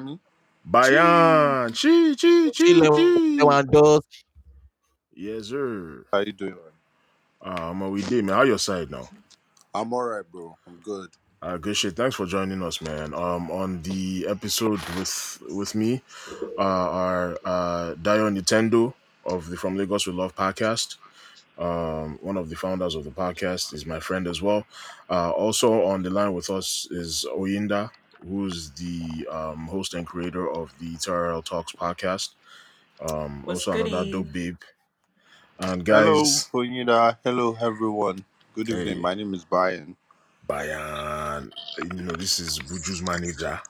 Can you hear me? Bayan, chi chi chi Chile chi. Lewandowski. Yes, sir. How you doing, man? Um, we did, man. How your side now? I'm alright, bro. I'm good. Uh, good shit. Thanks for joining us, man. Um, on the episode with with me, uh, are uh Dio Nintendo of the From Lagos with Love podcast. Um, one of the founders of the podcast is my friend as well. Uh, also on the line with us is Oyinda, who's the um, host and creator of the TRL Talks podcast. Um, What's also another goody? dope babe. And Hello, guys, Koyida. Hello, everyone. Good evening. Hey. My name is Bayan. Bayan, you know, this is Buju's manager.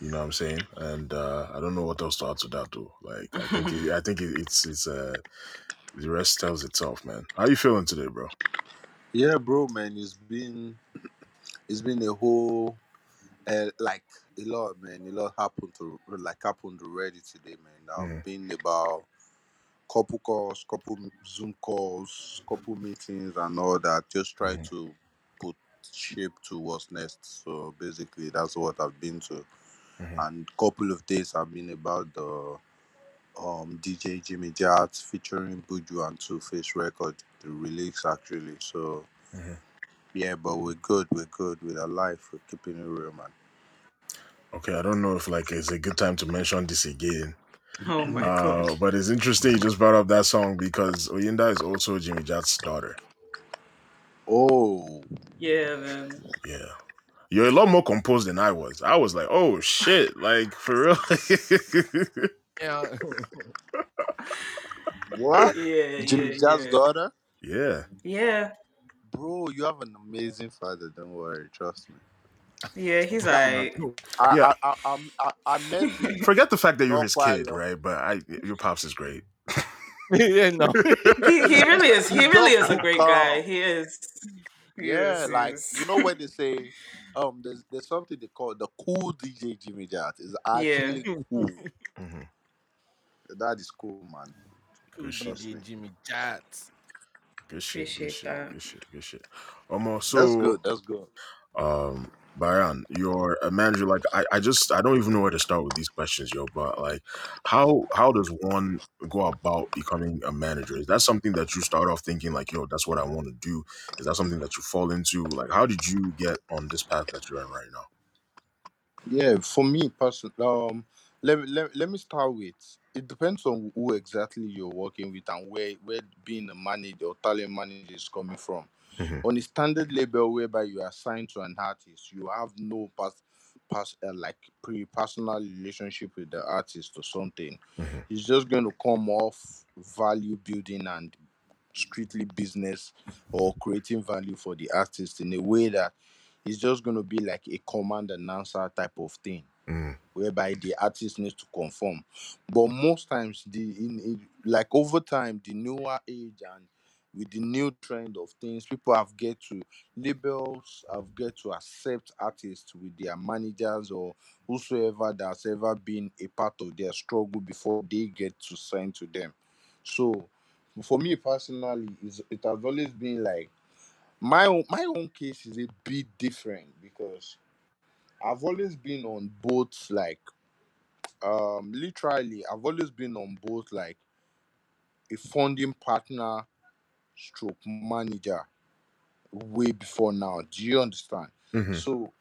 You know what I'm saying? And uh, I don't know what else to add to that though. Like I think it, I think it, it's it's uh the rest tells itself, man. How you feeling today, bro? Yeah, bro, man. It's been it's been a whole uh, like a lot, man. A lot happened to like happened already today, man. I've been about couple calls, couple Zoom calls, couple meetings, and all that. Just try Mhm. to put shape to what's next. So basically, that's what I've been to. Mhm. and couple of days have been about the um DJ Jimmy Jatt featuring Buju and 2Face record, the release actually. So Mhm. Yeah, but we're good, we're good with our life, we're keeping it real, man. Okay, I don't know if like it's a good time to mention this again. Oh my Uh, god. but it's interesting you just brought up that song because Oyinda is also Jimmy Jatt's daughter. Oh, Yeah, man. Yeah. You're a lot more composed than I was. I was like, oh shit, like for real. Yeah. what? Yeah, Jimmy yeah, Jatt's yeah. daughter? yeah. Yeah, Bro, you have an amazing father. Don't worry, trust me. yeah. He's like, I, Yeah. I, I, I, I, I met him Forget the fact that you're his kid, right? But I your pops is great. yeah, no. he, he really is. He really is a great guy. He is. He Yeah, is, like is. you know when they say um there's there's something they call the cool DJ Jimmy Jatt is actually cool. Mhm. That is cool, man. Cool DJ Jimmy Jatt's. Good shit. Good Appreciate shit. that. Good shit. Good shit. Almost That's so good. That's good. um Bayan, you're a manager. Like I, I just I don't even know where to start with these questions, yo. But like, how how does one go about becoming a manager? Is that something that you start off thinking like, yo, that's what I want to do? Is that something that you fall into? Like, how did you get on this path that you're in right now? Yeah, for me personally, um, let me let, let me start with. It depends on who exactly you're working with and where where being a manager or talent manager is coming from. Mhm. On a standard label whereby you are assigned to an artist, you have no past past uh, like pre personal relationship with the artist or something. Mhm. It's just going to come off value building and strictly business or creating value for the artist in a way that it's just going to be like a command and answer type of thing Mm. whereby the artist needs to conform but most times the in, in like over time the newer age and with the new trend of things people have get to labels have get to accept artists with their managers or whosoever that's ever been a part of their struggle before they get to sign to them so for me personally it has always been like my my own case is a bit different because I've always been on both like um literally I've always been on both like a funding partner stroke manager way before now. Do you understand? Mhm. So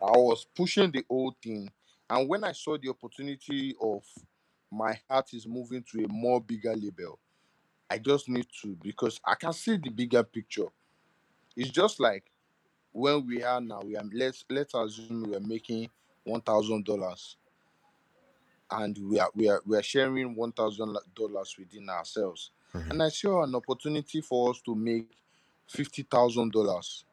I was pushing the whole thing and when I saw the opportunity of my heart is moving to a more bigger label, I just need to because I can see the bigger picture. It's just like when we are now, we are let's let's assume we are making one thousand dollars and we are we are we are sharing one thousand dollars within ourselves. Mhm. And I saw an opportunity for us to make fifty thousand dollars.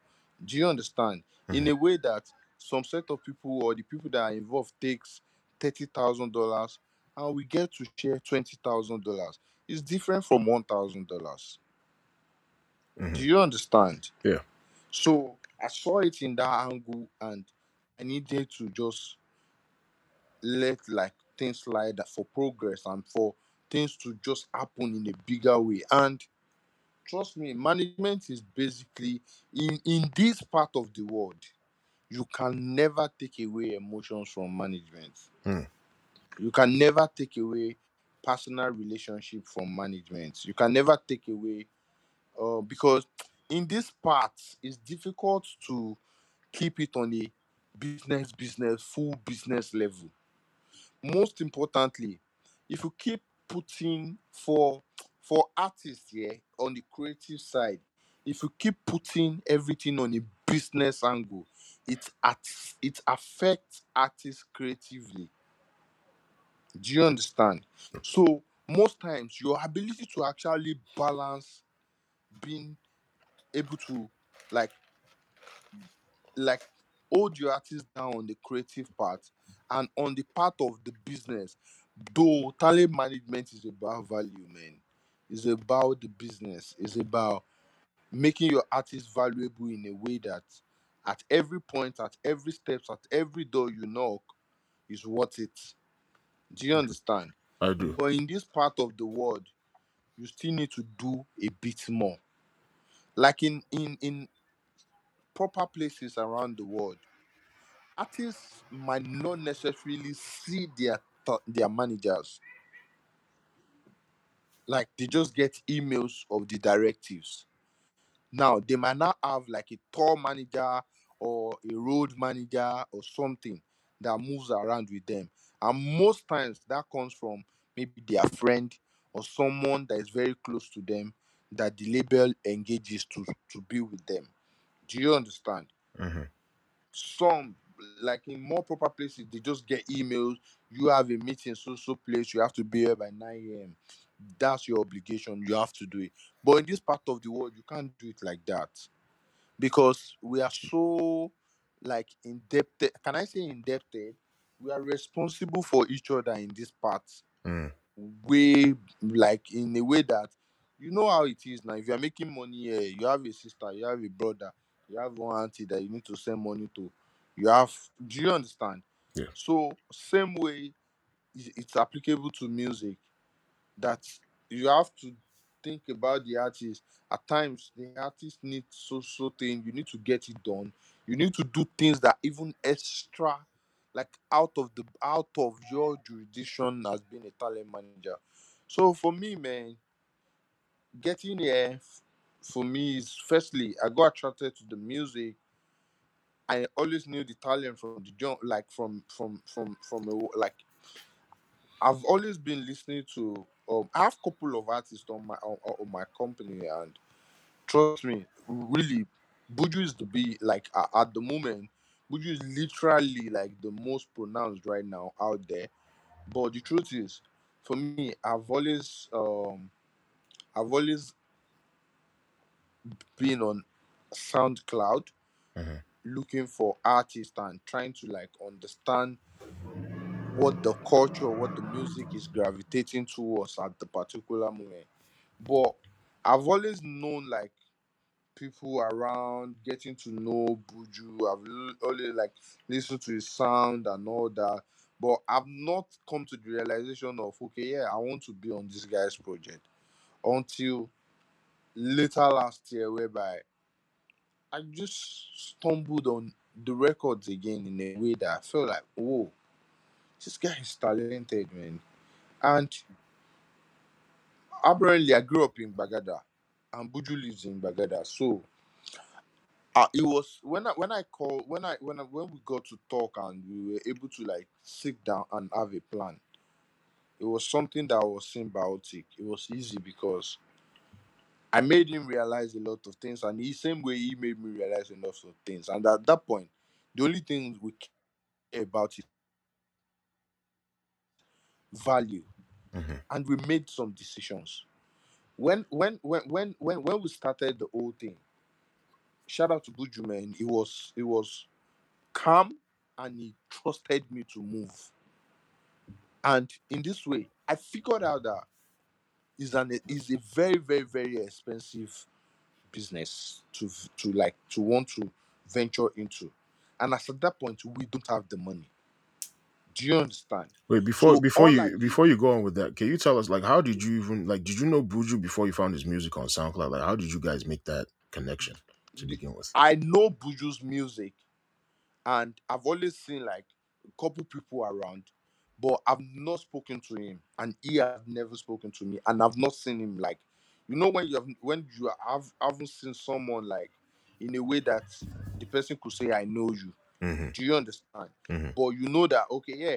Do you understand? In a way that some set of people or the people that are involved takes thirty thousand dollars and we get to share twenty thousand dollars. It's different from one thousand dollars. Mhm. Do you understand? Yeah. So I saw it in that angle and I needed to just let like things slide for progress and for things to just happen in a bigger way. And trust me, management is basically in in this part of the world. you can never take away emotions from management. Hmm. You can never take away personal relationship from management. You can never take away uh, because in this part it's difficult to keep it on a business business full business level. Most importantly if you keep putting for for artists here on the creative side if you keep putting everything on a business angle it at it affects artists creatively. Do you understand? So most times your ability to actually balance being able to like like hold your artist down on the creative part and on the part of the business. Though talent management is about value man. It's about the business. It's about making your artist valuable in a way that at every point at every steps at every door you knock is worth it. Do you understand? I do. but in this part of the world you still need to do a bit more like in in in proper places around the world artists might not necessarily see their th- their managers. Like they just get emails of the directives. Now they might not have like a tour manager or a road manager or something that moves around with them. And most times that comes from maybe their friend or someone that is very close to them that the label engages to to be with them. Do you understand? Mhm. some like in more proper places they just get emails you have a meeting so so place you have to be here by 9 a.m that's your obligation you have to do it. But in this part of the world you can't do it like that. Because we are so like indebted can i say indebted? We are responsible for each other in this part Mm. way like in a way that you know how it is now. If you're making money here you have a sister you have a brother you have one auntie that you need to send money to you have do you understand? Yeah. so same way i- it's applicable to music that you have to think about the artist. At times the artist needs so so thing you need to get it done. You need to do things that even extra like out of the out of your jurisdiction as being a talent manager. So for me man getting here for me is firstly i got attracted to the music i always knew the talent from the jump like from from from from a, like I've always been listening to. Um, I have a couple of artists on my on, on my company, and trust me, really, Buju is the be like uh, at the moment. Buju is literally like the most pronounced right now out there. But the truth is, for me, I've always um I've always been on SoundCloud Mhm. looking for artists and trying to like understand what the culture, what the music is gravitating towards at the particular moment. But I've always known like people around, getting to know Buju. I've l- always like listened to his sound and all that. But I've not come to the realization of okay, yeah, I want to be on this guy's project until later last year, whereby I just stumbled on the records again in a way that I felt like, whoa, this guy is talented, man. And apparently, I grew up in Gbagada, and Buju lives in Gbagada. So uh, it was when I when I called when I when I, when we got to talk and we were able to like sit down and have a plan. It was something that was symbiotic. It was easy because I made him realize a lot of things, and the same way he made me realize a lot of things. And at that point, the only thing we care about is value, Mhm. and we made some decisions. When when when when when when we started the whole thing, shout out to Buju man, it was it was calm and he trusted me to move. And in this way, I figured out that is an is a very very very expensive business to to like to want to venture into. And as at that point, we don't have the money. Do you understand? Wait, before So before all I you did, before you go on with that, can you tell us like how did you even like did you know Buju before you found his music on SoundCloud? Like how did you guys make that connection to begin with? I know Buju's music. and I've always seen like a couple people around, but I've not spoken to him, and he has never spoken to me, and I've not seen him like, you know, when you have when you have haven't seen someone like in a way that the person could say, "I know you." Mhm. Do you understand? Mhm. But you know that okay, yeah,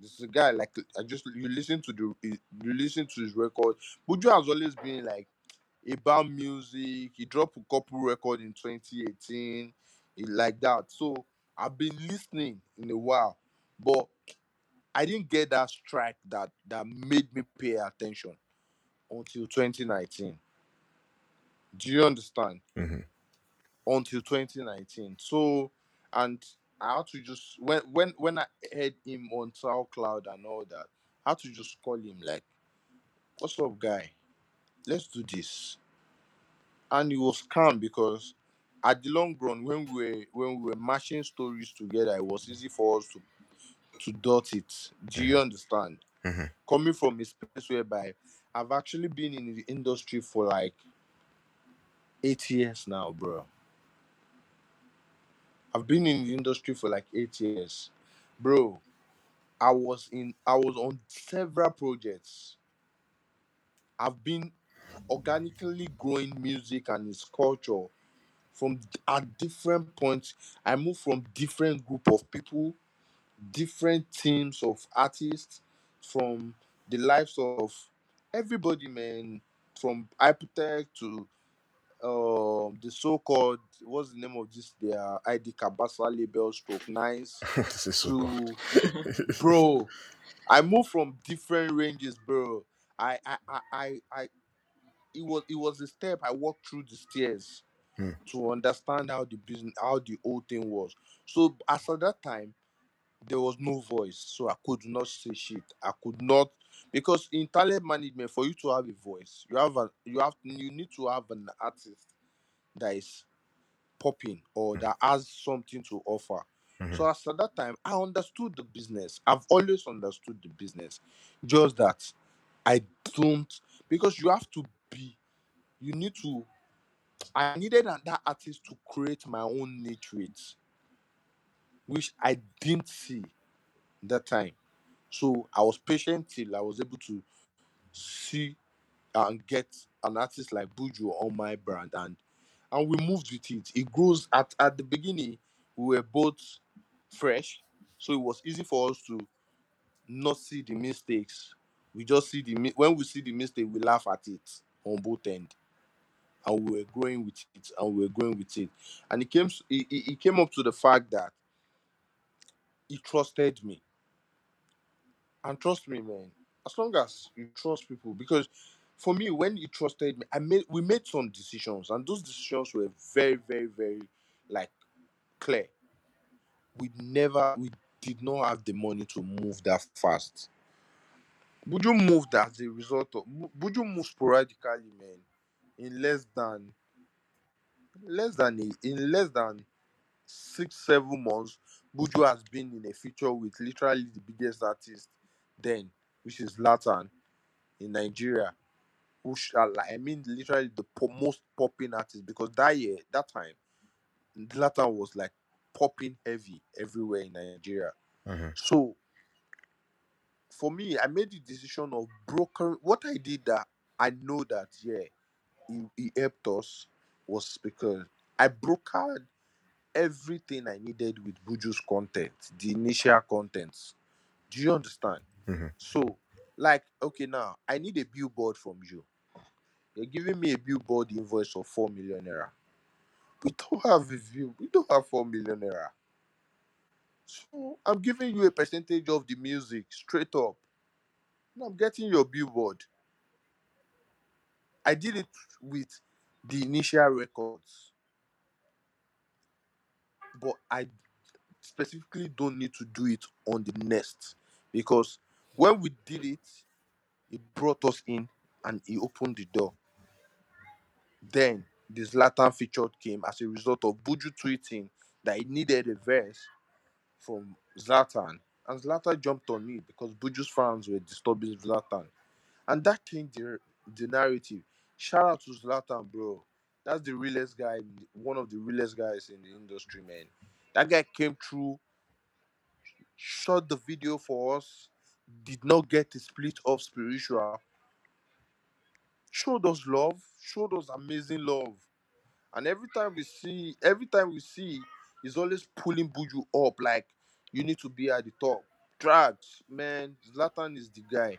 this is a guy like I just you listen to the you listen to his record. Buju has always been like about music. He dropped a couple record in 2018, eh, like that. So I've been listening in a while, but I didn't get that strike that that made me pay attention until 2019. Do you understand? Mhm. Until 2019. So and I had to just when when when I heard him on SoundCloud and all that, I had to just call him like, "What's up, guy? Let's do this." and he was calm because at the long run when we were when we were matching stories together it was easy for us to to dot it. Do you understand? Mhm. coming from a space whereby i've actually been in the industry for like eight years now bro. I've been in the industry for like eight years. Bro i was in i was on several projects. I've been organically growing music and its culture from at different points. I moved from different group of people different teams of artists from the lives of everybody man. From hypotech to um the so-called what's the name of this their ID Cabasa label stroke nice this is so to bro i moved from different ranges bro. I i i i, I it was it was a step i walked through the stairs Hmm. to understand how the business how the whole thing was. So as at that time there was no voice so i could not say shit. I could not because in talent management for you to have a voice you have a you have you need to have an artist that is popping or that has something to offer. Mhm. so as at that time i understood the business. I've always understood the business. Just that i don't because you have to be you need to i needed that artist to create my own niche with which i didn't see that time. So i was patient till i was able to see and get an artist like buju on my brand and and we moved with it. It grows at at the beginning we were both fresh so it was easy for us to not see the mistakes. We just see the when we see the mistake we laugh at it on both end. And we were growing with it and we were going with it. And it came it, it came up to the fact that he trusted me. And trust me man. As long as you trust people because for me when he trusted me i made we made some decisions and those decisions were very very very like clear. We never we did not have the money to move that fast. Buju moved as a result of Bu- buju move sporadically man in less than less than in less than six seven months buju has been in a feature with literally the biggest artist then which is Zlatan in nigeria who shall like i mean literally the po- most popping artist because that year that time Zlatan was like popping heavy everywhere in nigeria Mhm. so for me i made the decision of broker what i did that i know that yeah he, he helped us was because i brokered everything i needed with buju's content the initial contents. Do you understand? Mhm. so like okay now i need a billboard from you. You're giving me a billboard invoice of 4 million naira. We don't have a view we don't have 4 million naira. So i'm giving you a percentage of the music straight up. And i'm getting your billboard. I did it with the initial records, but I specifically don't need to do it on the nest because when we did it, it brought us in and it opened the door. Then this Zlatan featured came as a result of Buju tweeting that he needed a verse from Zlatan, and Zlatan jumped on it because Buju's fans were disturbing Zlatan, and that changed the, the narrative. Shout out to Zlatan, bro. That's the realest guy, one of the realest guys in the industry, man. That guy came through, shot the video for us, did not get a split of spiritual, showed us love, showed us amazing love. And every time we see, every time we see, he's always pulling Buju up like you need to be at the top. Drags, man, Zlatan is the guy.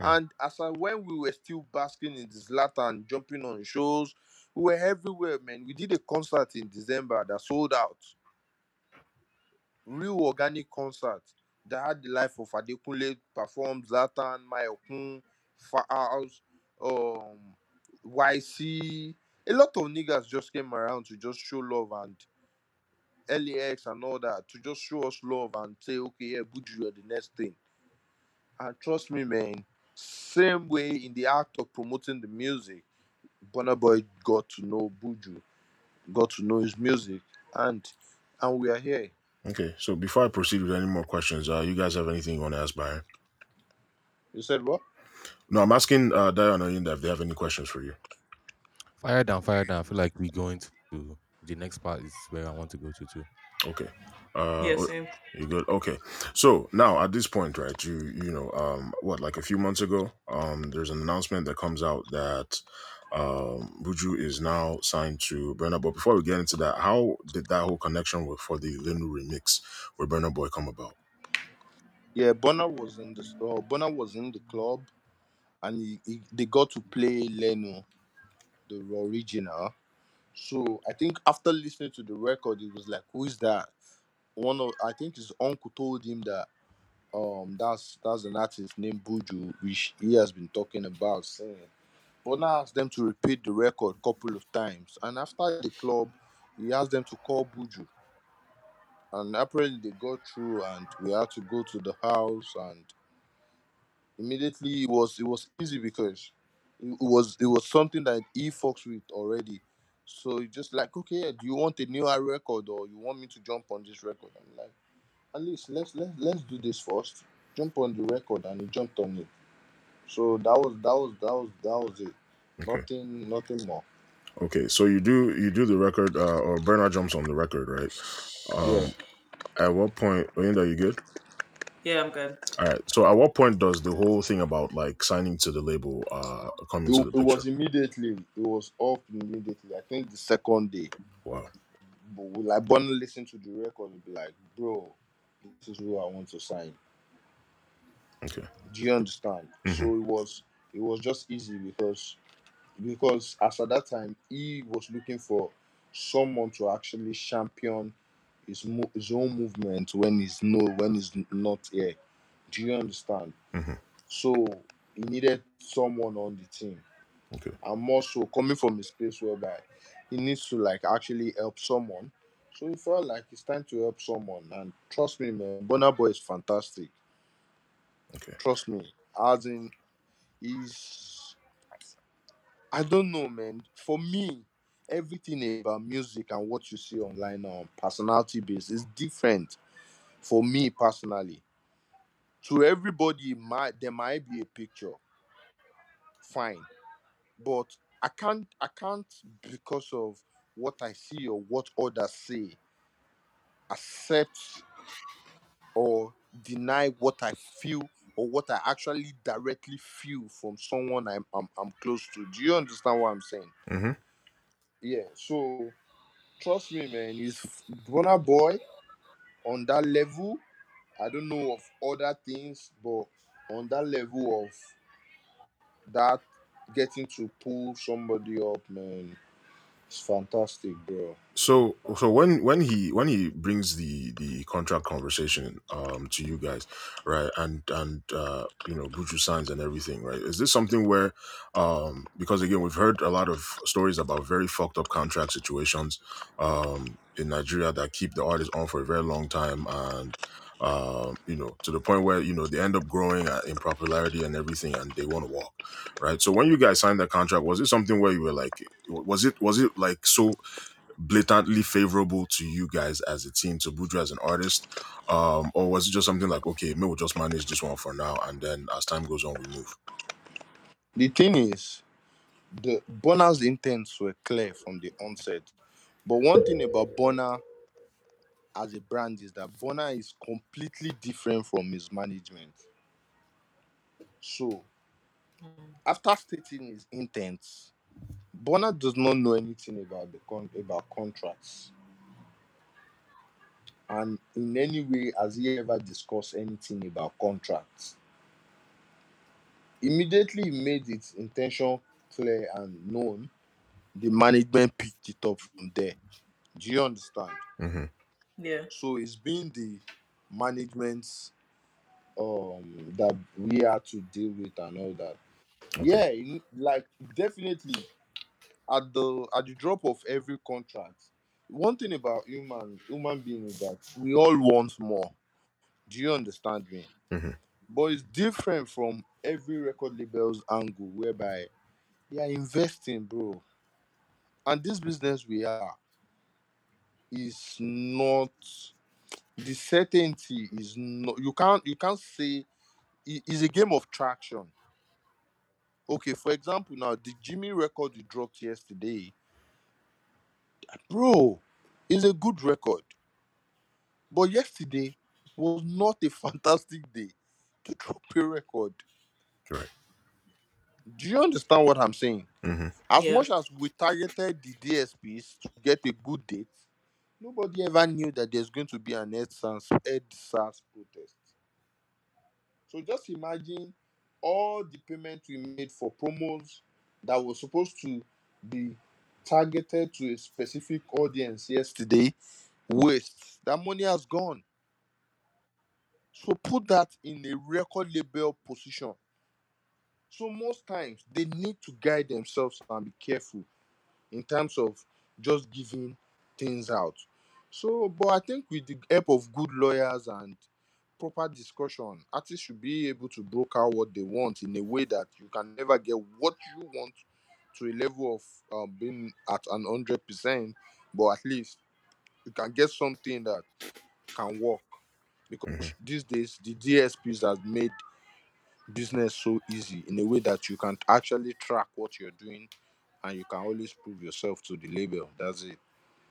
Mm. And as I, when we were still basking in the Zlatan, jumping on shows, we were everywhere, man. We did a concert in December that sold out. Real organic concert that had the life of Adekunle performed, Zlatan, Mayorkun, Faust, um, Ycee. A lot of niggas just came around to just show love and LAX and all that to just show us love and say, okay, yeah, Buju, you're the next thing. And trust me, man, same way in the act of promoting the music, Burna Boy got to know Buju, got to know his music, and and we are here. Okay, so before I proceed with any more questions, uh, you guys have anything you want to ask Byron? You said what? No, I'm asking uh, Dion or Yinda if they have any questions for you. Fire down, fire down. I feel like we're going to the next part is where I want to go to too. Okay. Uh, Yeah, o- same. you good? Okay. So now at this point, right? You you know, um, what like a few months ago, um, there's an announcement that comes out that um Buju is now signed to Burna Boy. Before we get into that, how did that whole connection with for the Lenu remix with Burna Boy come about? Yeah, Burna was in the uh, Burna was in the club, and he, he, they got to play Lenu, the original. So I think after listening to the record, it was like, "Who is that?" One of I think his uncle told him that um that's that's an artist named Buju, which he has been talking about saying. Burna asked them to repeat the record a couple of times, and after the club, he asked them to call Buju. And apparently they got through, and we had to go to the house, and immediately it was it was easy because it was it was something that he fucks with already. So he just like, okay, do you want a new record or you want me to jump on this record? I'm like, at least let's let's let's do this first. Jump on the record, and he jumped on it. So that was that was that was that was it. Okay. Nothing nothing more. Okay. So you do you do the record, uh, or Burna jumps on the record, right? Um, Yeah. At what point? Oyinda, you good? Yeah, I'm good. All right. So at what point does the whole thing about like signing to the label uh come into It, the it was picture? immediately. It was off immediately. I think the second day. Wow. But we- like Burna listened to the record and be like, bro, this is who I want to sign. Okay. Do you understand? So it was it was just easy because because as at that time he was looking for someone to actually champion his mo- his own movement when he's no when he's not here. Do you understand? Mhm. So he needed someone on the team. Okay. and more so coming from a space whereby he needs to like actually help someone. So he felt like it's time to help someone. And trust me, man, Burna Boy is fantastic. Okay. Trust me. As in, he's I don't know, man. For me, everything about music and what you see online on personality based is different. For me personally, to everybody, might there might be a picture. Fine, but I can't I can't because of what I see or what others say accept or deny what I feel or what I actually directly feel from someone I'm I'm, I'm close to. Do you understand what I'm saying? Mm-hmm. Yeah. So trust me, man. He's Burna boy on that level. I don't know of other things, but on that level of that getting to pull somebody up, man, it's fantastic, bro. So so when when he when he brings the the contract conversation um to you guys, right, and and uh you know Buju signs and everything, right? Is this something where um because again we've heard a lot of stories about very fucked up contract situations um in Nigeria that keep the artist on for a very long time and um you know to the point where you know they end up growing uh, in popularity and everything and they want to walk right so when you guys signed that contract was it something where you were like was it was it like so blatantly favorable to you guys as a team, to Buju as an artist? Um, or was it just something like, okay, maybe we'll just manage this one for now and then as time goes on, we move? The thing is, the Burna's intents were clear from the onset. But one thing about Burna as a brand is that Burna is completely different from his management. So after stating his intents, Burna does not know anything about the con- about contracts. And in any way has he ever discussed anything about contracts? Immediately he made its intention clear and known, the management picked it up from there. Do you understand? Mm-hmm. Yeah. So it's been the management um that we had to deal with and all that. Okay. Yeah, in- like definitely at the at the drop of every contract. One thing about human human being is that we all want more. Do you understand me? Mhm. But it's different from every record label's angle whereby they are investing, bro. And this business we are is not the certainty is not you can't you can't say it is a game of traction. Okay, for example, now the Jimmy record you dropped yesterday, bro, is a good record. But yesterday was not a fantastic day to drop a record. Right. Do you understand what I'm saying? Mm-hmm. As Yeah. much as we targeted the DSPs to get a good date, nobody ever knew that there's going to be an EndSARS, EndSARS protest. So just imagine all the payment we made for promos that was supposed to be targeted to a specific audience yesterday waste. That money has gone. So put that in a record label position. So most times they need to guide themselves and be careful in terms of just giving things out. So, but I think with the help of good lawyers and proper discussion, artists should be able to broker what they want in a way that you can never get what you want to a level of um, being at an hundred percent, but at least you can get something that can work. Because Mhm. these days the DSPs have made business so easy in a way that you can actually track what you're doing and you can always prove yourself to the label. That's it.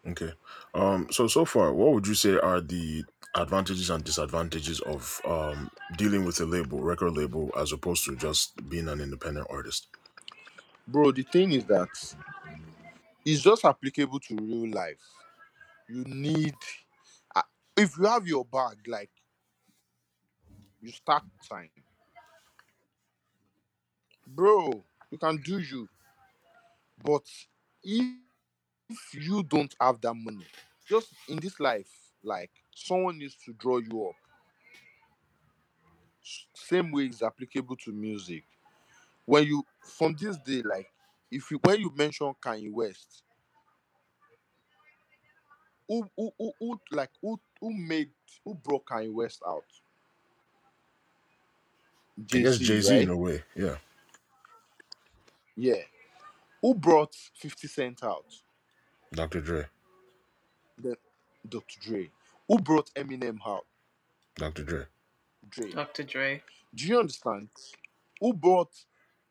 Okay. Um. So so far, what would you say are the advantages and disadvantages of um dealing with a label, record label, as opposed to just being an independent artist? Bro, the thing is that it's just applicable to real life. You need, uh, if you have your bag, like you start time, bro, you can do you. But if, if you don't have that money, just in this life, like someone needs to draw you up. Same way is applicable to music. When you from this day, like if you when you mention Kanye West, who who who, who like who who made who brought Kanye West out? I guess Jay Z right? in a way. Yeah. Yeah. Who brought 50 Cent out? Dr. Dre. The Dr. Dre. Who brought Eminem out? Dr. Dre. Dre. Dr. Dre. Do you understand? Who brought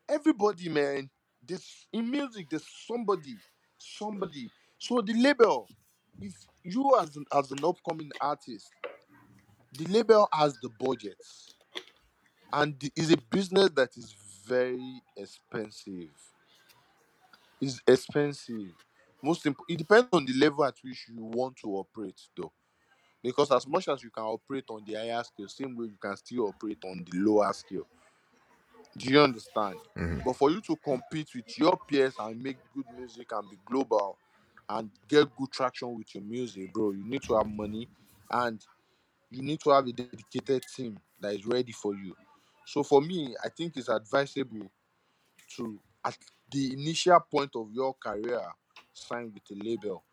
everybody, man? This in music, there's somebody, somebody. So the label, if you as an, as an upcoming artist, the label has the budget, and the, is a business that is very expensive. It's expensive. Most imp- it depends on the level at which you want to operate, though. Because as much as you can operate on the higher scale, same way you can still operate on the lower scale. Do you understand? Mhm. But for you to compete with your peers and make good music and be global and get good traction with your music, bro, you need to have money and you need to have a dedicated team that is ready for you. So for me, I think it's advisable to at the initial point of your career sign with a label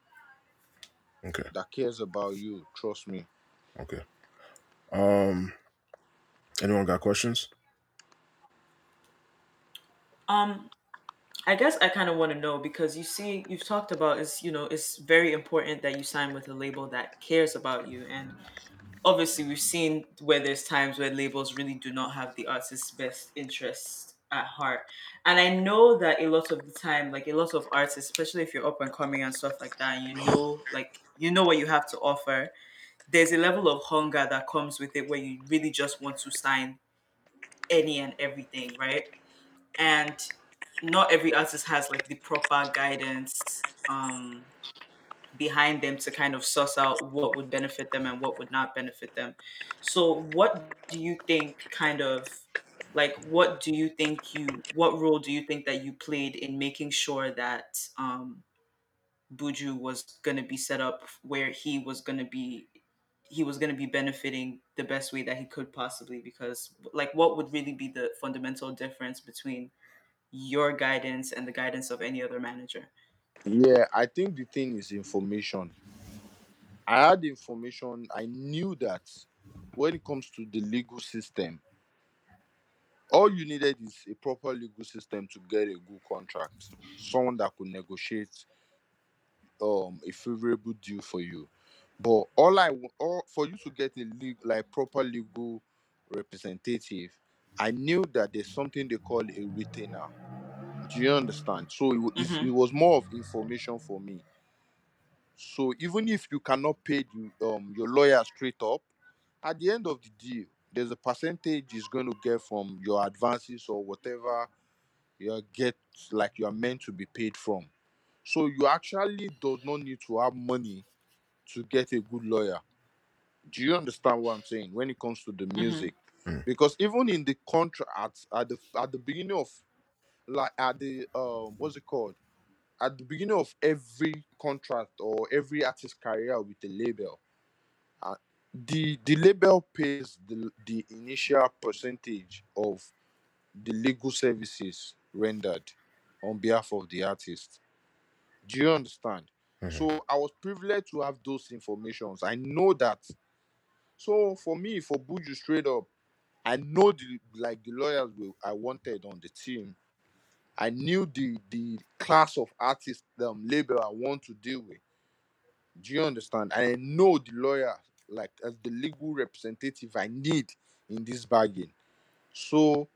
Okay. that cares about you. Trust me. Okay. Um. Anyone got questions? Um, I guess I kind of want to know because you see, you've talked about is you know it's very important that you sign with a label that cares about you, and obviously we've seen where there's times where labels really do not have the artist's best interests at heart, and I know that a lot of the time, like a lot of artists, especially if you're up and coming and stuff like that, and you know, like you know what you have to offer. there's a level of hunger that comes with it where you really just want to sign any and everything, right? And not every artist has like the proper guidance um behind them to kind of suss out what would benefit them and what would not benefit them. So what do you think kind of like what do you think you what role do you think that you played in making sure that um Buju was going to be set up where he was going to be he was going to be benefiting the best way that he could possibly because like what would really be the fundamental difference between your guidance and the guidance of any other manager Yeah, I think the thing is information. I had information. I knew that when it comes to the legal system, all you needed is a proper legal system to get a good contract. Someone that could negotiate um a favorable deal for you. But all I wa- all for you to get a legal like proper legal representative, I knew that there's something they call a retainer. Do you understand? So it, wa- it's- Mhm. it was more of information for me. So even if you cannot pay the, um your lawyer straight up, at the end of the deal, there's a percentage is going to get from your advances or whatever you get like you are meant to be paid from. So you actually do not need to have money to get a good lawyer. Do you understand what I'm saying when it comes to the music? Mm. Because even in the contract at, at the at the beginning of like at the um what's it called? At the beginning of every contract or every artist career with a label, the the label pays the the initial percentage of the legal services rendered on behalf of the artist. Do you understand? Mhm. So I was privileged to have those informations. I know that. So for me, for Buju straight up, I know the like the lawyers I wanted on the team. I knew the the class of artist um, label I want to deal with. Do you understand? I know the lawyer like as the legal representative I need in this bargain. So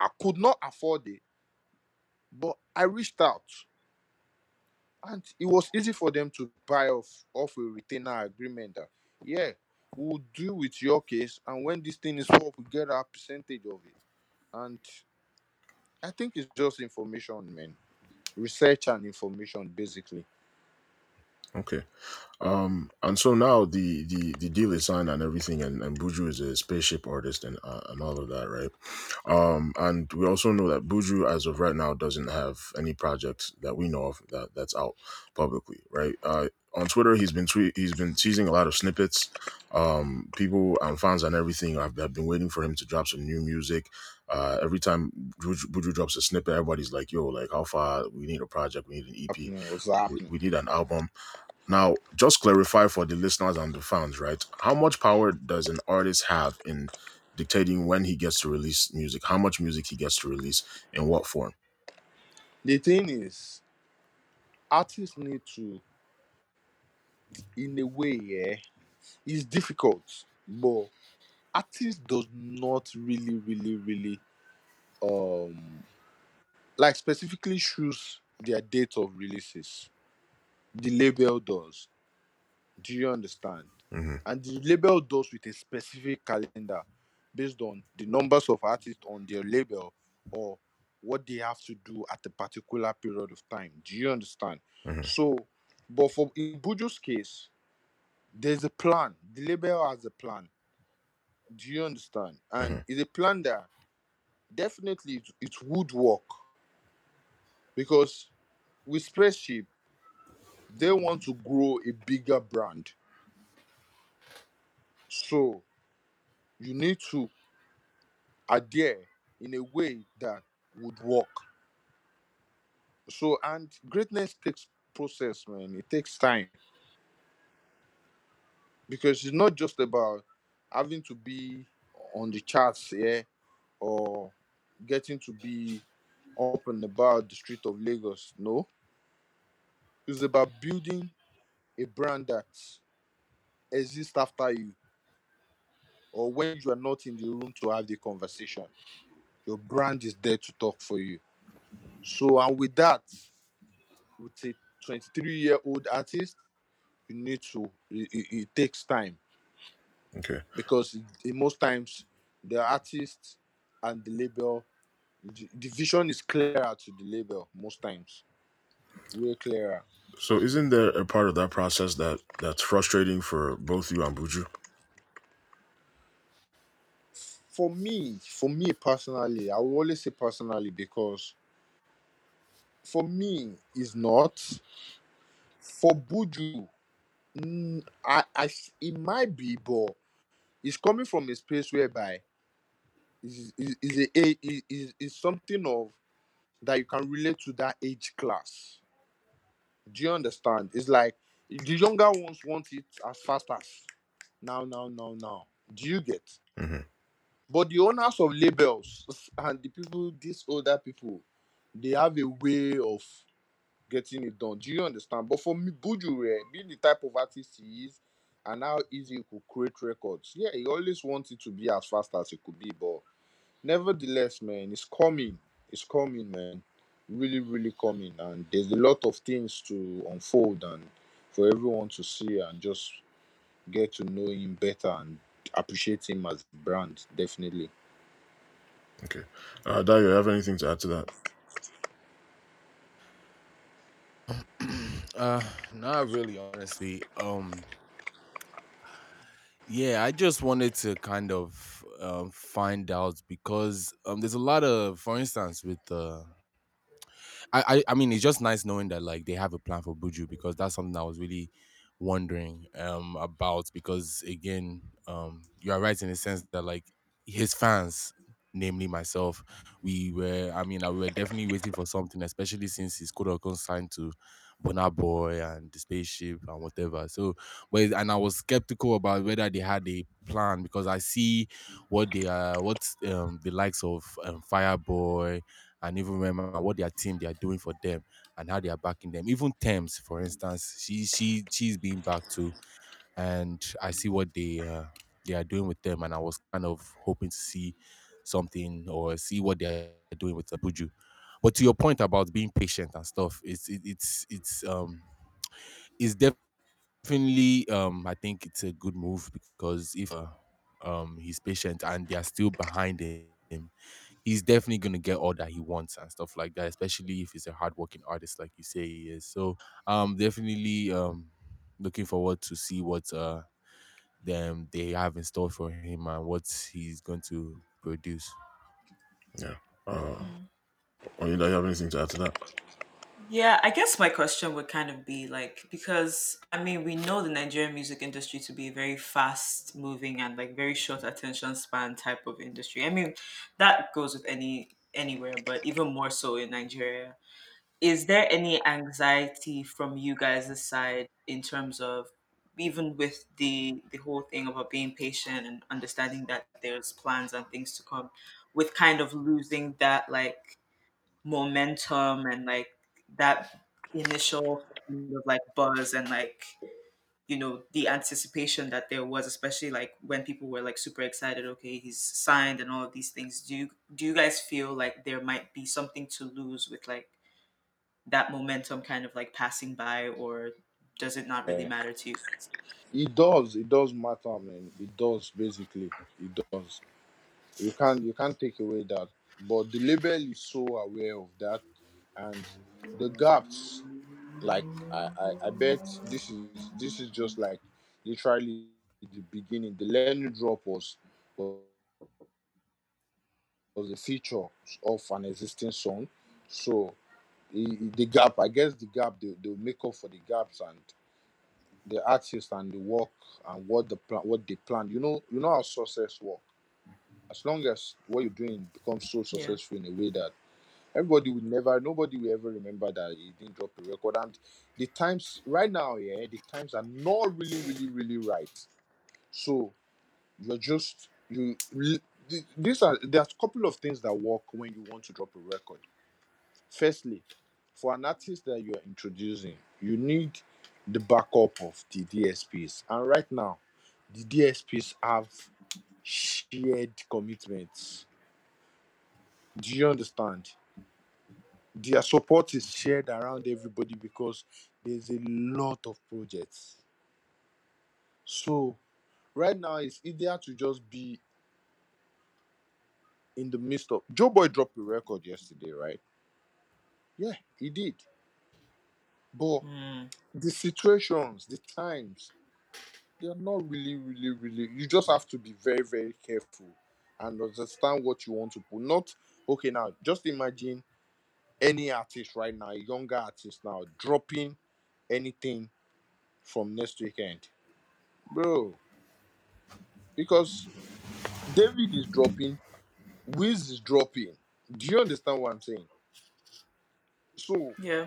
I could not afford it, but I reached out, and it was easy for them to buy off off a retainer agreement. That yeah, we'll deal with your case, and when this thing is up, we get our percentage of it. And I think it's just information, man. Research and information, basically. Okay. Um, and so now the the the deal is signed and everything, and, and Buju is a spaceship artist and uh, and all of that, right? Um, and we also know that Buju, as of right now, doesn't have any projects that we know of that that's out publicly, right? Uh, on Twitter, he's been tweet he's been teasing a lot of snippets. Um, people and fans and everything have, have been waiting for him to drop some new music. Uh, every time Buju, drops a snippet, everybody's like, "Yo, like how far? We need a project. We need an EP. What's We, we need an album." Now, just clarify for the listeners and the fans, right? How much power does an artist have in dictating when he gets to release music? How much music he gets to release in what form? The thing is, artists need to, in a way, yeah, it's difficult, but artists does not really, really, really, um, like specifically choose their date of releases. The label does. Do you understand? hmm And the label does with a specific calendar based on the numbers of artists on their label or what they have to do at a particular period of time. Do you understand? Mhm. So, but for in Buju's case, there's a plan. The label has a plan. Do you understand? And mm-hmm. it's a plan that definitely it, it would work because with Spaceship, they want to grow a bigger brand. So you need to adhere in a way that would work. So and greatness takes process, man. It takes time because it's not just about having to be on the charts, yeah, or getting to be up and about the street of Lagos. No, it's about building a brand that exists after you, or when you are not in the room to have the conversation. Your brand is there to talk for you. So and with that, with a 23 year old artist, you need to it, it, it takes time Okay. because it- most times the artist and the label the, the vision is clearer to the label most times way clearer So isn't there a part of that process that that's frustrating for both you and Buju? for me for me personally i will always say personally because for me is not. For buju mm, I, I s- it might be but it's coming from a space whereby is is is a a- is, is is something of that you can relate to that age class. Do you understand? It's like the younger ones want it as fast as now now now now. Do you get? Hmm but the owners of labels and the people these older people they have a way of getting it done. Do you understand? But for me, Buju, eh, being the type of artist he is, and how easy he could create records, yeah, he always wanted to be as fast as it could be. But nevertheless, man, it's coming. It's coming, man. Really, really coming. And there's a lot of things to unfold and for everyone to see and just get to know him better and appreciate him as a brand, definitely. Okay. Uh, Dayo, you have anything to add to that? Uh, not really, honestly. Um, yeah, I just wanted to kind of um, find out because um, there's a lot of, for instance, with uh, I, I I mean, it's just nice knowing that like they have a plan for Buju because that's something I was really wondering um about because again, um you are right in the sense that like his fans, namely myself, we were I mean, I we were definitely waiting for something, especially since he's quote unquote signed to Burna Boy and the spaceship and whatever. So but and I was skeptical about whether they had a plan because I see what they are what um the likes of um, Fireboy and even remember what their team they are doing for them and how they are backing them. Even Tems, for instance, she she she's being back too, and I see what they uh, they are doing with them, and I was kind of hoping to see something or see what they are doing with Abuju. But to your point about being patient and stuff, it's it, it's it's um it's definitely um I think it's a good move because if uh, um he's patient and they are still behind him, he's definitely gonna get all that he wants and stuff like that, especially if he's a hardworking artist like you say he is. So um definitely um looking forward to see what uh them they have in store for him and what he's going to produce. Yeah. Uh, Mm. or you don't have anything to add to that? Yeah, I guess my question would kind of be like because I mean we know the Nigerian music industry to be a very fast moving and like very short attention span type of industry. I mean that goes with any anywhere, but even more so in Nigeria. Is there any anxiety from you guys' side in terms of even with the the whole thing about being patient and understanding that there's plans and things to come with kind of losing that like momentum and like that initial kind of like buzz and like you know the anticipation that there was especially like when people were like super excited okay he's signed and all of these things. Do you do you guys feel like there might be something to lose with like that momentum kind of like passing by or does it not really Yeah. matter to you It does, it does matter, man. It does basically. It does. You can't you can't take away that. But the label is so aware of that and the gaps, like I, I, I bet this is this is just like literally the beginning. The Lenu drop was was was a feature of an existing song. So the gap, I guess the gap they they'll make up for the gaps and the artist and the work and what the plan what they plan. You know, you know how success work. As long as what you're doing becomes so yeah successful in a way that everybody will never, nobody will ever remember that he didn't drop a record. And the times right now, yeah, the times are not really, really, really right. So you're just you. th- These are there's a couple of things that work when you want to drop a record. Firstly, for an artist that you're introducing, you need the backup of the DSPs. And right now, the DSPs have shared commitments. Do you understand? Their support is shared around everybody because there's a lot of projects. So right now it's easier to just be in the midst of Joeboy dropped a record yesterday, right? Yeah, he did. But Mm, the situations, the times, they are not really, really, really. You just have to be very, very careful and understand what you want to put. Not okay now. Just imagine any artist right now, a younger artist now, dropping anything from next weekend, bro. Because David is dropping, Wiz is dropping. Do you understand what I'm saying? So yeah.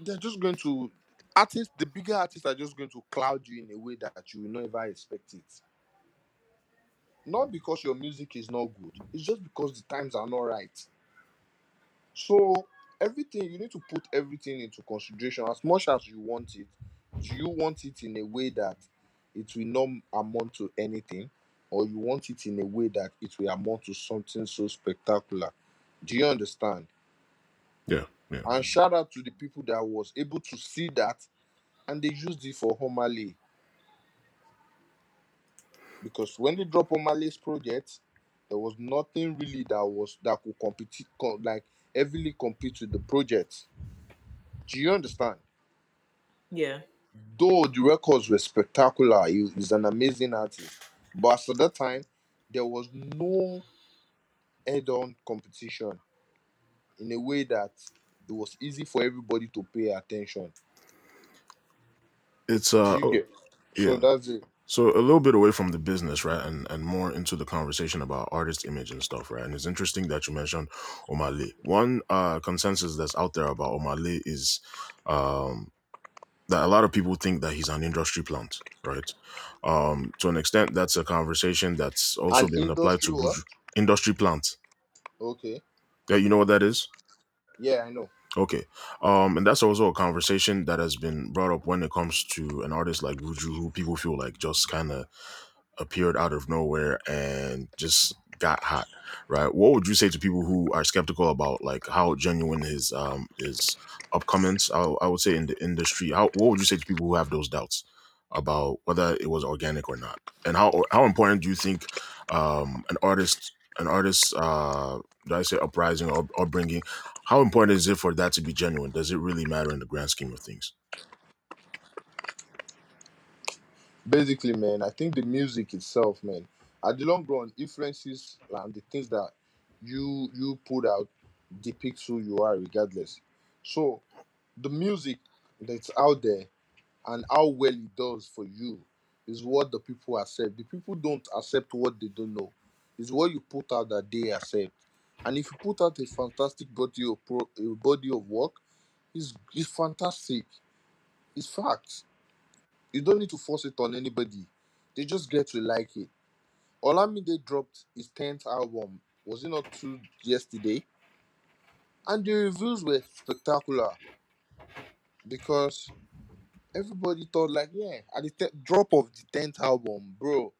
they're just going to artists. The bigger artists are just going to cloud you in a way that you will never expect it. Not because your music is not good. It's just because the times are not right. So everything you need to put everything into consideration as much as you want it. Do you want it in a way that it will not amount to anything, or you want it in a way that it will amount to something so spectacular? Do you understand? Yeah, yeah. And shout out to the people that was able to see that and they used it for Omah Lay. Because when they drop Omah Lay's project, there was nothing really that was that could compete like heavily compete with the project. Do you understand? Yeah. Though the records were spectacular, he, he's an amazing artist. But at that time, there was no head-on competition in a way that it was easy for everybody to pay attention. It's Do uh you oh, get? So yeah. that's it. So a little bit away from the business, right, and and more into the conversation about artist image and stuff, right. And it's interesting that you mentioned Omah Lay. One uh, consensus that's out there about Omah Lay is um, that a lot of people think that he's an industry plant, right? Um, to an extent, that's a conversation that's also An been applied to industry what? Industry plant. Okay. Yeah, you know what that is? Yeah, I know. Okay. Um, and that's also a conversation that has been brought up when it comes to an artist like Buju, who people feel like just kind of appeared out of nowhere and just got hot, right? What would you say to people who are skeptical about like how genuine his um his upcomings? I, I would say in the industry. How what would you say to people who have those doubts about whether it was organic or not? And how how important do you think um an artist an artist uh did I say uprising or upbringing? How important is it for that to be genuine? Does it really matter in the grand scheme of things? Basically, man, I think the music itself, man, at the long run, influences and the things that you you put out depicts who you are, regardless. So the music that's out there and how well it does for you is what the people accept. The people don't accept what they don't know. It's what you put out that they accept. And if you put out a fantastic body of pro, a body of work, it's, it's fantastic. It's facts. You don't need to force it on anybody. They just get to like it. Olamide dropped his 10th album. Was it not two yesterday? And the reviews were spectacular because everybody thought like, yeah, at the te- drop of the 10th album, bro,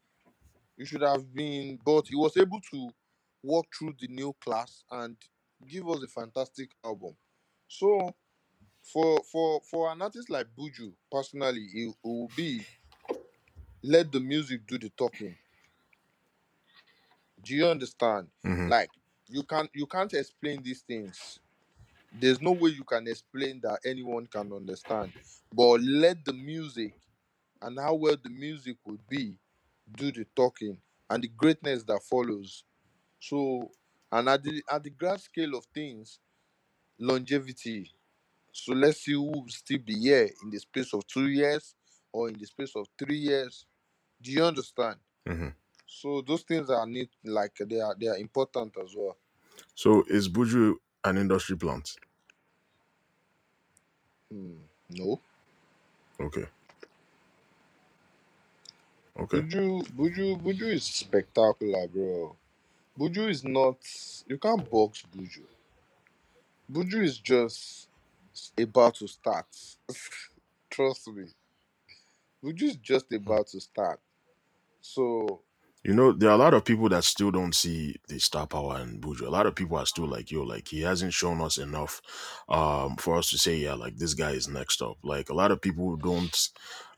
you should have been, but he was able to walk through the new class and give us a fantastic album. So for for for an artist like Buju, personally, it, it will be let the music do the talking. Do you understand? hmm Like you can't you can't explain these things. There's no way you can explain that anyone can understand. But let the music and how well the music would be do the talking and the greatness that follows. So and at the at the grand scale of things, longevity. So let's see who will still be here in the space of two years or in the space of three years. Do you understand? hmm So those things are need like they are they are important as well. So is Buju an industry plant? Hmm. No. Okay. Okay. Buju Buju Buju is spectacular, bro. Buju is not you can't box Buju. Buju is just about to start. Trust me. Buju is just about to start. So You know, there are a lot of people that still don't see the star power in Buju. A lot of people are still like, yo, like he hasn't shown us enough um, for us to say, yeah, like this guy is next up. Like a lot of people don't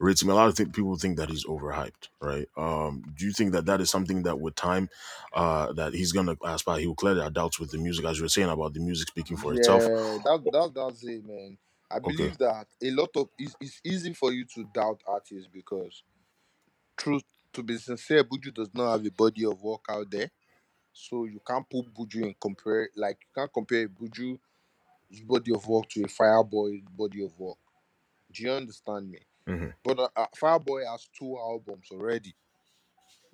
rate him. A lot of th- people think that he's overhyped, right? Um, do you think that that is something that with time, uh, that he's gonna aspire? He will clear their doubts with the music, as you were saying about the music speaking for itself. Yeah, that that that's it, man. I Okay. believe that a lot of it's, it's easy for you to doubt artists because truth to be sincere, Buju does not have a body of work out there. So you can't put Buju and compare like you can't compare Buju's body of work to a Fireboy body of work. Do you understand me? hmm But uh, uh, Fireboy has two albums already.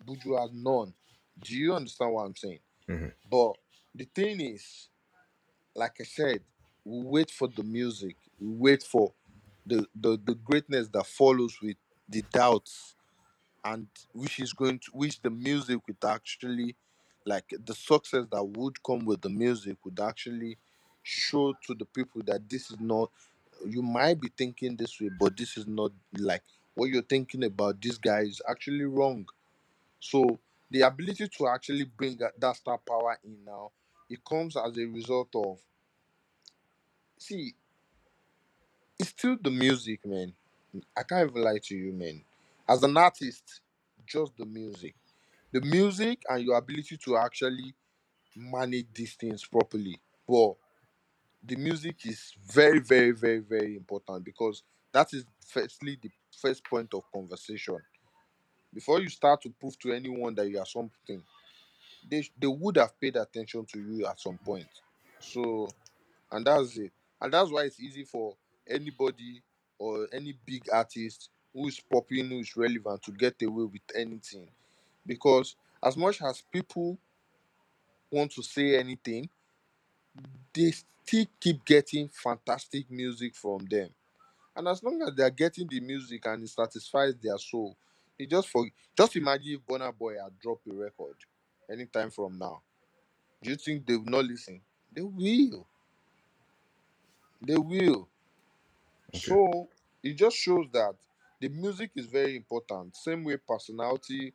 Buju has none. Do you understand what I'm saying? hmm But the thing is, like I said, we wait for the music. We wait for the the, the greatness that follows with the doubts and which is going to which the music would actually like the success that would come with the music would actually show to the people that this is not you might be thinking this way but this is not like what you're thinking about this guy is actually wrong. So the ability to actually bring that, that star power in now it comes as a result of see it's still the music man. I can't even lie to you man as an artist just the music the music and your ability to actually manage these things properly. But the music is very, very, very, very important because that is firstly the first point of conversation. Before you start to prove to anyone that you are something, they, they would have paid attention to you at some point. So, and that's it. And that's why it's easy for anybody or any big artist who is popping, who is relevant to get away with anything. Because as much as people want to say anything, they still keep getting fantastic music from them. And as long as they are getting the music and it satisfies their soul, they just for just imagine if Burna Boy had dropped a record anytime from now. Do you think they will not listen? They will. They will. Okay. So it just shows that the music is very important. Same way personality,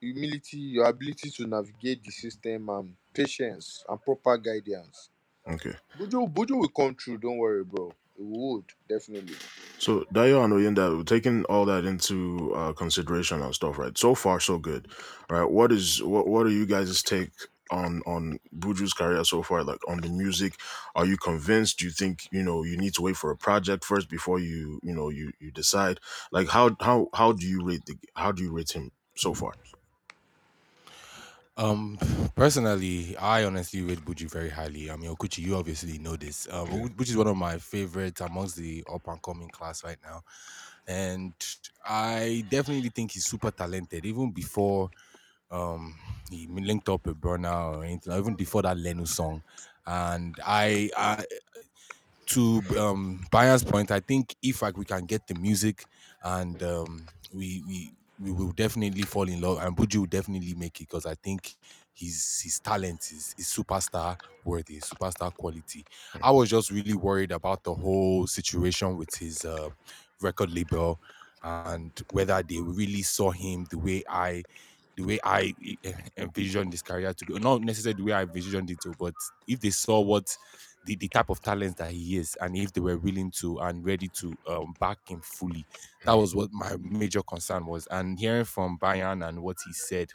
humility, your ability to navigate the system and patience and proper guidance. Okay. Buju, Buju will come through Don't worry, bro. It would definitely. So Dayo and Oyenda, taking all that into uh, consideration and stuff, right? So far, so good, right? What is what? What are you guys' take on on Buju's career so far? Like on the music, are you convinced? Do you think you know you need to wait for a project first before you you know you you decide? Like how how how do you rate the how do you rate him so far? Um, personally, I honestly rate Buju very highly. I mean, Okuchi, you obviously know this. Um, Okay. Buju is one of my favorites amongst the up and coming class right now, and I definitely think he's super talented. Even before um he linked up with Burna or anything, even before that Lenu song, and I, I to um Bayern's point, I think if like we can get the music and um we we we will definitely fall in love and Buju will definitely make it because I think his his talent is, is superstar worthy, superstar quality. I was just really worried about the whole situation with his uh, record label and whether they really saw him the way I the way I eh, envisioned his career to be. Not necessarily the way I envisioned it to, but if they saw what the, the type of talent that he is and if they were willing to and ready to um, back him fully that was what my major concern was and hearing from Bayern and what he said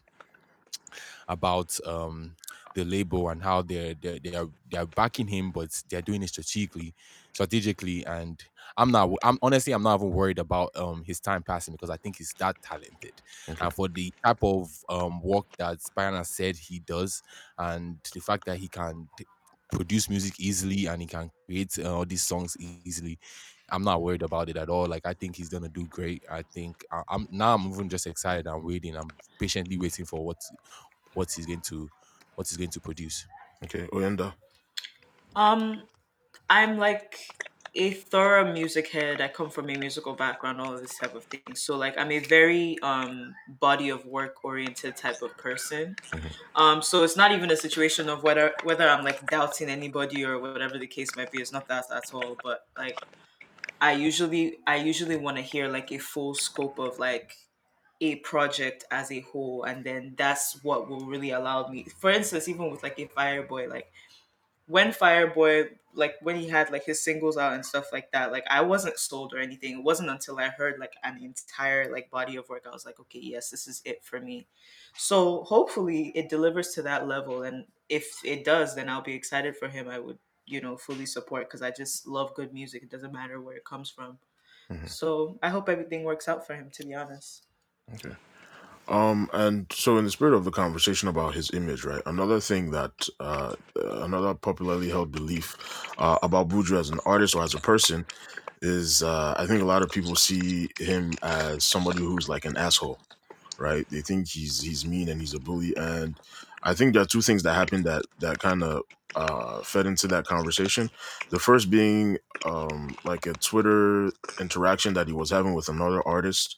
about um the label and how they're they're they are they're backing him but they're doing it strategically strategically and i'm not i'm honestly i'm not even worried about um his time passing because i think he's that talented Okay. and for the type of um work that Spiana said he does and the fact that he can t- produce music easily and he can create uh, all these songs easily i'm not worried about it at all like i think he's gonna do great i think I, i'm now i'm even just excited i'm waiting i'm patiently waiting for what what he's going to what he's going to produce. Okay. Oyenda. Um, I'm like a thorough music head. I come from a musical background, all of this type of thing. So like I'm a very um body of work oriented type of person. Mhm. Um, so it's not even a situation of whether whether I'm like doubting anybody or whatever the case might be. It's not that at all. But like I usually I usually want to hear like a full scope of like a project as a whole and then that's what will really allow me for instance even with like a fireboy like when Fireboy, like when he had like his singles out and stuff like that, like I wasn't sold or anything. It wasn't until I heard like an entire like body of work, I was like, okay, yes, this is it for me. So hopefully it delivers to that level, and if it does, then I'll be excited for him. I would, you know, fully support because I just love good music. It doesn't matter where it comes from. Mhm. So I hope everything works out for him. To be honest. Okay. Um, and so in the spirit of the conversation about his image, right? Another thing that uh, another popularly held belief uh, about Buju as an artist or as a person is uh, I think a lot of people see him as somebody who's like an asshole, right? They think he's he's mean and he's a bully, and I think there are two things that happened that that kind of uh, fed into that conversation. The first being um, like a Twitter interaction that he was having with another artist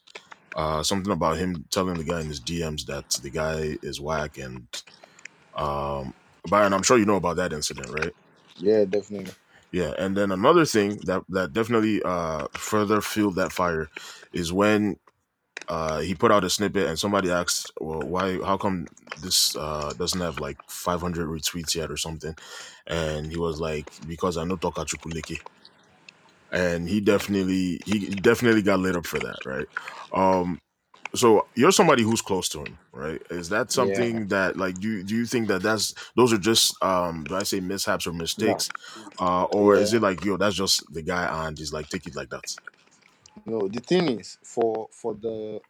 uh something about him telling the guy in his DMs that the guy is whack and um Byron, I'm sure you know about that incident, right? Yeah, definitely. Yeah, and then another thing that that definitely uh further fueled that fire is when uh he put out a snippet and somebody asked, "Well, why how come this uh doesn't have like 500 retweets yet or something?" And he was like, "Because I know Toka Chukuleke." And he definitely he definitely got lit up for that, right? Um so you're somebody who's close to him right is that Yeah. something that like do you, do you think that that's those are just um do i say mishaps or mistakes uh or is it like yo that's just the guy and he's like take it like that No, the thing is, for for the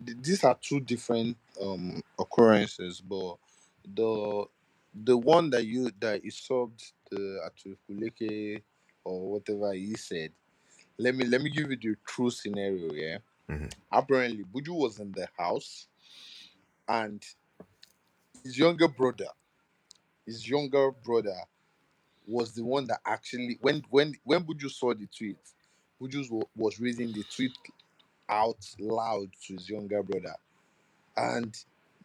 these are two different um occurrences, but the the one that you that he subbed the Atukuleke or whatever he said. Let me let me give you the true scenario. Yeah. Mhm. Apparently, Buju was in the house, and his younger brother, his younger brother, was the one that actually when when when Buju saw the tweet, Buju wa- was reading the tweet out loud to his younger brother, and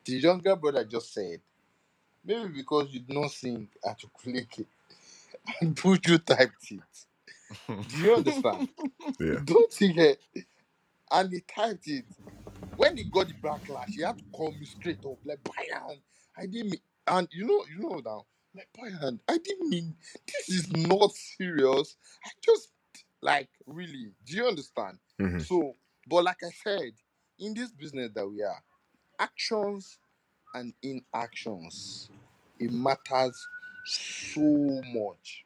the younger brother just said, "Maybe because you did not sing Atukuleke," and typed it. Do you understand? yeah Don't think it. And he typed it. When he got the backlash, he had to call me straight up, like Bayan. I didn't mean and you know, you know now, like Bayan, I didn't mean this is not serious. I just like really, do you understand? Mhm. So, but like I said, in this business that we are, actions and inactions, it matters so much.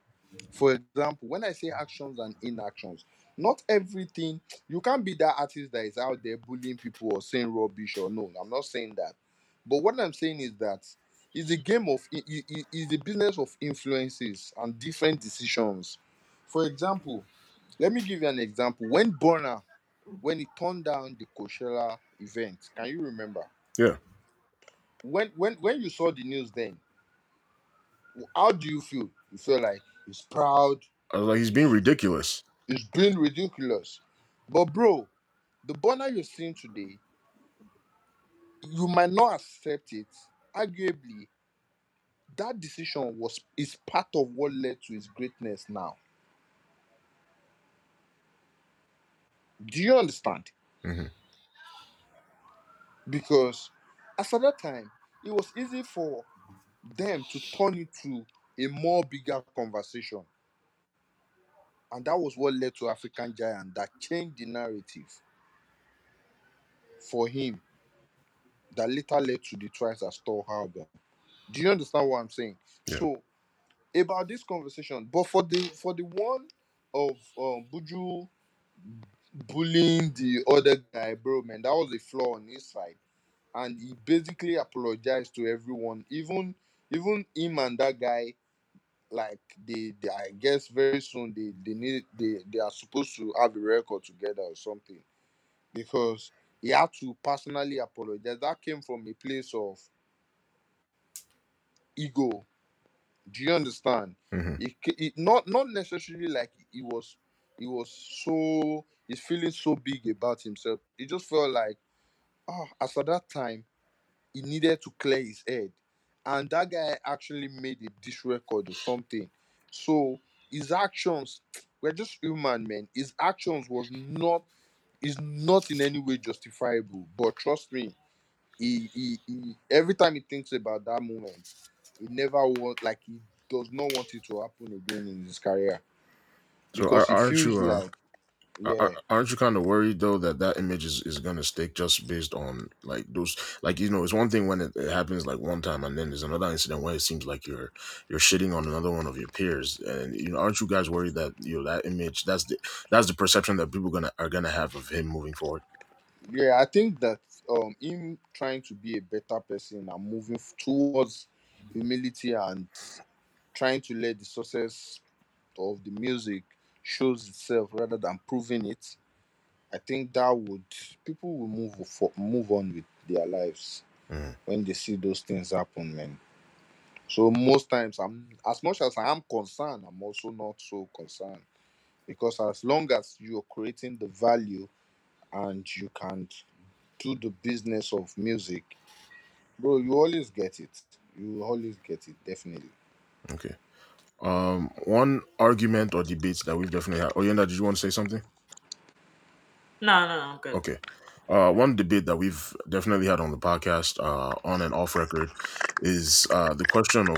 For example, when I say actions and inactions, not everything you can't be that artist that is out there bullying people or saying rubbish or no. I'm not saying that. But what I'm saying is that it's a game of it, it, it- it's a business of influences and different decisions. For example, let me give you an example. When Burna, when he turned down the Coachella event, can you remember? Yeah. When when when you saw the news then, how do you feel? You feel like he's proud, I was like he's being ridiculous it's been ridiculous. But bro, the Burna you're seeing today, you might not accept it. Arguably, that decision was is part of what led to his greatness now. Do you understand? Mhm. Because as at that time, it was easy for them to turn it to a more bigger conversation. And that was what led to African Giant that changed the narrative for him that later led to the Twice as Tall album. Do you understand what I'm saying? Yeah. So about this conversation, but for the for the one of um, Buju bullying the other guy, bro, man, that was a flaw on his side, and he basically apologized to everyone, even even him and that guy. Like they, they I guess very soon they they need they they are supposed to have a record together or something, because he had to personally apologize. That came from a place of ego. Do you understand? Mhm. it, it not not necessarily like he was he was so he's feeling so big about himself he just felt like oh as at that time he needed to clear his head and that guy actually made a diss record or something. So his actions were just human man. His actions was not is not in any way justifiable. But trust me, he, he, he every time he thinks about that moment, he never want like he does not want it to happen again in his career. So because are, aren't you uh, like yeah are- aren't you kind of worried though that that image is, is gonna stick just based on like those like you know it's one thing when it, it happens like one time and then there's another incident where it seems like you're you're shitting on another one of your peers and you know aren't you guys worried that you know that image that's the that's the perception that people gonna are gonna have of him moving forward yeah. I think that um him trying to be a better person and moving f- towards humility and trying to let the success of the music shows itself rather than proving it. I think that would people will move for, move on with their lives Mhm. when they see those things happen, man. So most times, I'm as much as I am concerned, I'm also not so concerned because as long as you're creating the value and you can do the business of music, bro, you always get it. You always get it, definitely. okay um one argument or debate that we've definitely had Oyenda, did you want to say something No, no, no, good. Okay. Uh, one debate that we've definitely had on the podcast, uh, on and off record, is uh, the question of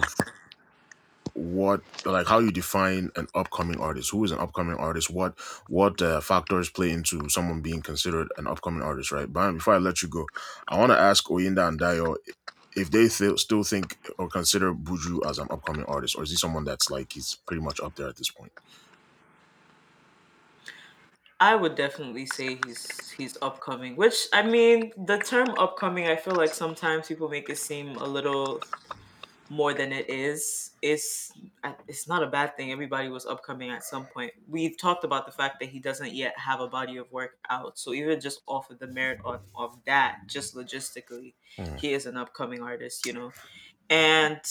what, like, how you define an upcoming artist. Who is an upcoming artist? What what uh, factors play into someone being considered an upcoming artist? Right, Brian. Before I let you go, I want to ask Oyinda and Dayo if they th- still think or consider Buju as an upcoming artist, or is he someone that's like he's pretty much up there at this point? I would definitely say he's he's upcoming. Which I mean, the term upcoming, I feel like sometimes people make it seem a little more than it is. It's it's not a bad thing. Everybody was upcoming at some point. We've talked about the fact that he doesn't yet have a body of work out. So even just off of the merit of, of that, just logistically, Mhm. he is an upcoming artist. You know, and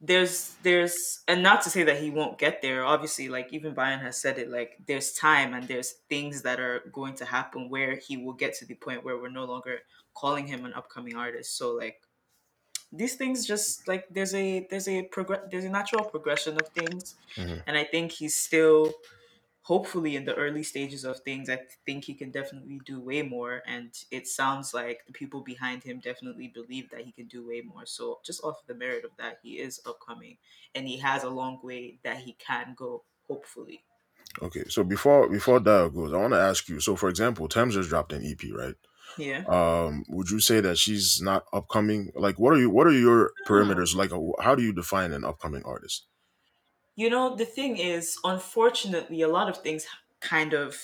there's there's and not to say that he won't get there obviously like even Brian has said it like there's time and there's things that are going to happen where he will get to the point where we're no longer calling him an upcoming artist so like these things just like there's a there's a progress there's a natural progression of things Mhm. and i think he's still hopefully in the early stages of things i think he can definitely do way more and it sounds like the people behind him definitely believe that he can do way more so just off the merit of that he is upcoming and he has a long way that he can go hopefully Okay, so before before Dayo goes, I want to ask you. So, for example, Tems just dropped an EP, right? Yeah um would you say that she's not upcoming like what are you what are your perimeters like uh, how do you define an upcoming artist you know the thing is unfortunately a lot of things kind of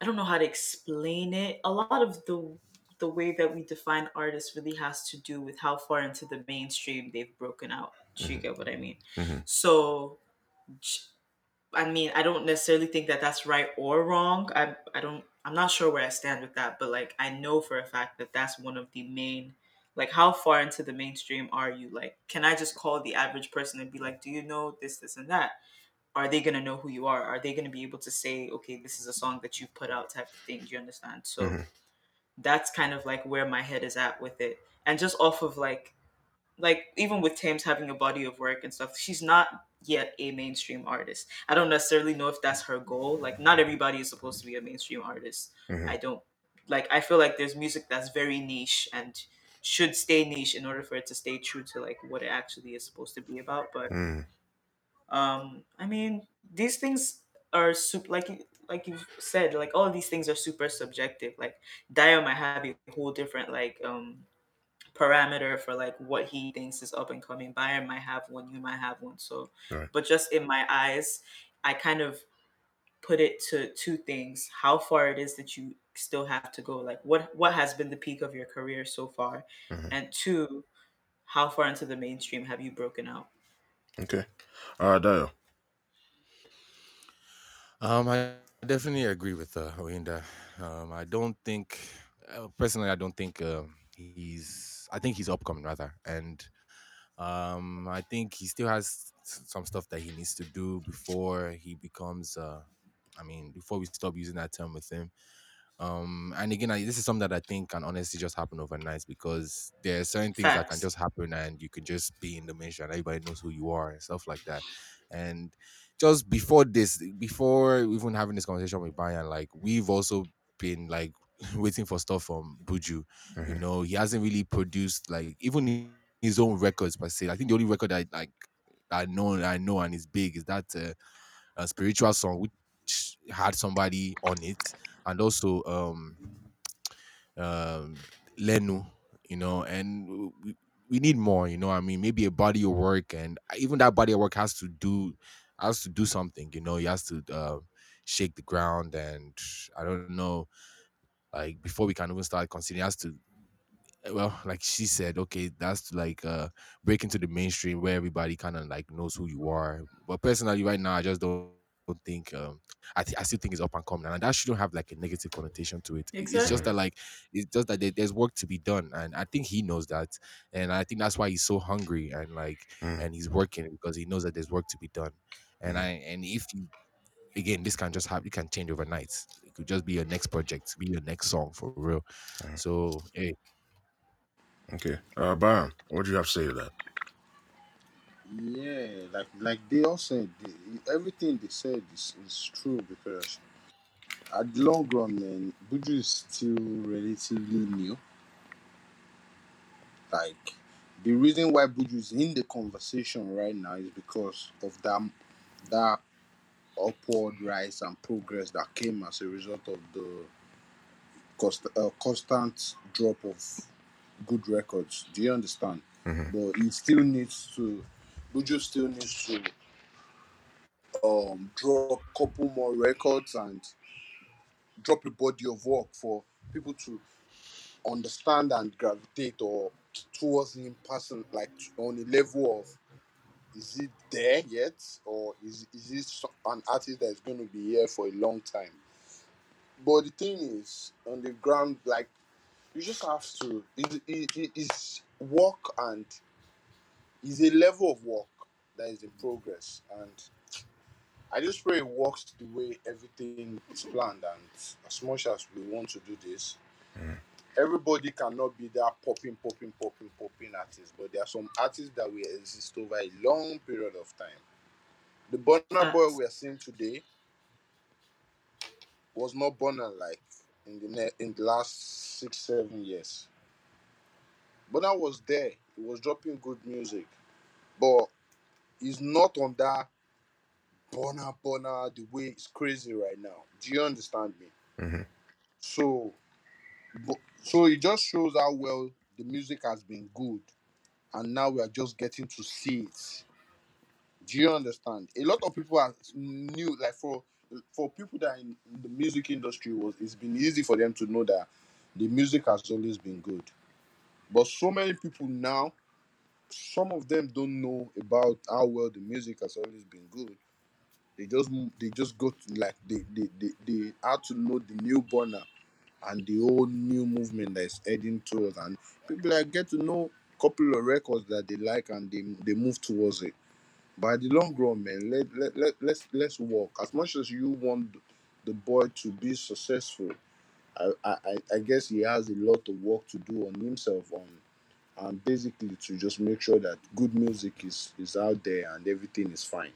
I don't know how to explain it. A lot of the the way that we define artists really has to do with how far into the mainstream they've broken out. Do you hmm get what I mean? hmm So, I mean, I don't necessarily think that that's right or wrong. I I don't. I'm not sure where I stand with that, but like I know for a fact that that's one of the main. Like, how far into the mainstream are you? Like, can I just call the average person and be like, "Do you know this, this, and that?" are they going to know who you are? Are they going to be able to say, okay, this is a song that you put out type of thing? Do you understand? So hmm that's kind of like where my head is at with it. And just off of like, like even with Tems having a body of work and stuff, she's not yet a mainstream artist. I don't necessarily know if that's her goal. Like, not everybody is supposed to be a mainstream artist. hmm I don't like. I feel like there's music that's very niche and should stay niche in order for it to stay true to like what it actually is supposed to be about. But hmm um, I mean, these things are super, like you- like you've said, like all these things are super subjective. Like Dio might have a whole different like um parameter for like what he thinks is up and coming. Bayern might have one, you might have one. So, right but just in my eyes, I kind of put it to two things: how far it is that you still have to go, like what what has been the peak of your career so far, hmm and two, how far into the mainstream have you broken out? okay all right Dayo. Um, I definitely agree with uh, Oyinda. Um, I don't think, uh, personally, I don't think um, he's. I think he's upcoming rather, and um, I think he still has s- some stuff that he needs to do before he becomes. Uh, I mean, before we stop using that term with him. Um, and again, I, this is something that I think can honestly just happen overnight because there are certain things that can Facts. just happen and you can just be in the mainstream and everybody knows who you are and stuff like that. And just before this, before even having this conversation with Brian, like we've also been like waiting for stuff from Buju. You hmm know, he hasn't really produced like even his own records per se. I think the only record I like I know I know and is big is that uh, a spiritual song which had somebody on it, and also um um Lenu, you know, and we, we need more, you know. I mean, maybe a body of work, and even that body of work has to do has to do something, you know. He has to uh, shake the ground, and I don't know, like before we can even start considering, he has to well, like she said, okay, that's to like uh break into the mainstream where everybody kind of like knows who you are. But personally, right now, I just don't, don't think um I th- I still think it's up and coming, and that shouldn't have like a negative connotation to it. It- It's just that like it's just that there- there's work to be done, and I think he knows that, and I think that's why he's so hungry and like mm and he's working because he knows that there's work to be done, and I mm and if you again this can just happen, it can change overnight. It could just be your next project, be your next song for real. mm. So hey, Okay. Uh, Byron, what do you have to say to that? Yeah, like like they all said, they, everything they said is, is true because at the long run, man, Buju is still relatively new. Like the reason why Buju is in the conversation right now is because of that that upward rise and progress that came as a result of the cost, uh, constant drop of good records. Do you understand? hmm But he still needs to, Buju still needs to um drop a couple more records and drop a body of work for people to understand and gravitate or towards him person like on a level of is it there yet? Or is is so- an artist that is going to be here for a long time? But the thing is on the ground like you just have to it, it, work and it's a level of work that is in progress. And i just pray it works the way everything is planned. And as much as we want to do this Mhm. Everybody cannot be that popping popping popping popping artist but there are some artists that will exist over a long period of time. The Burna boy we are seeing today was not Burna like in the ne- in the last six seven years. Burna was there. He was dropping good music but he's not on that Burna Burna the way it's crazy right now. Do you understand me? Hmm so so it just shows how well the music has been good and now we are just getting to see it. Do you understand? A lot of people are new like for for people that are in the music industry was it's been easy for them to know that the music has always been good. But so many people now some of them don't know about how well the music has always been good. They just they just go to like they they they, they to know the new Burna and the whole new movement that is heading towards and people like get to know a couple of records that they like and they they move towards it. By the long run man let, let, let let's let's work. As much as you want the boy to be successful I, I i guess he has a lot of work to do on himself on and basically to just make sure that good music is is out there and everything is fine.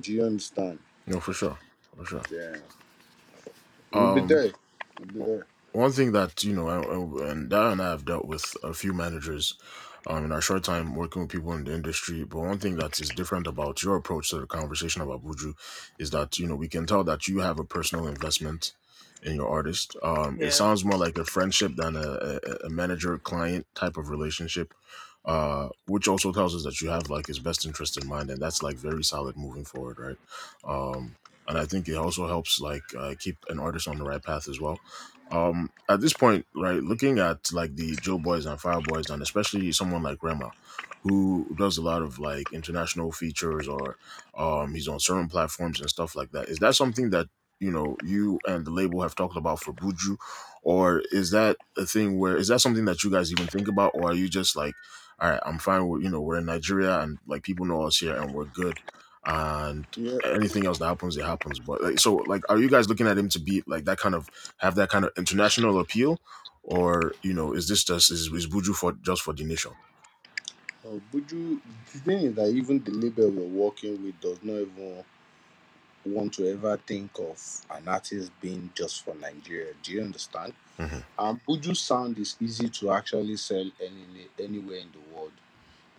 Do you understand? No, for sure, for sure. yeah. We'll Um, be there one thing that you know, and and Dara and I have dealt with a few managers um, in our short time working with people in the industry. But one thing that is different about your approach to the conversation about Buju is that you know we can tell that you have a personal investment in your artist. Um, it Yeah. sounds more like a friendship than a, a, a manager client type of relationship. Uh, which also tells us that you have like his best interest in mind, and that's like very solid moving forward, right? Um, and I think it also helps like uh, keep an artist on the right path as well. Um at this point right looking at like the Joeboys and fire boys and especially someone like rema who does a lot of like international features or um he's on certain platforms and stuff like that is that something that you know you and the label have talked about for buju? Or is that a thing where is that something that you guys even think about or are you just like all right i'm fine with you know we're in nigeria and like people know us here and we're good and yeah anything else that happens it happens but like so like are you guys looking at him to be like that kind of have that kind of international appeal, or you know, is this just is, is Buju for just for the nation? uh, Buju, the thing is that even the label we're working with does not even want to ever think of an artist being just for Nigeria. Do you understand? hmm And Buju sound is easy to actually sell any anywhere in the world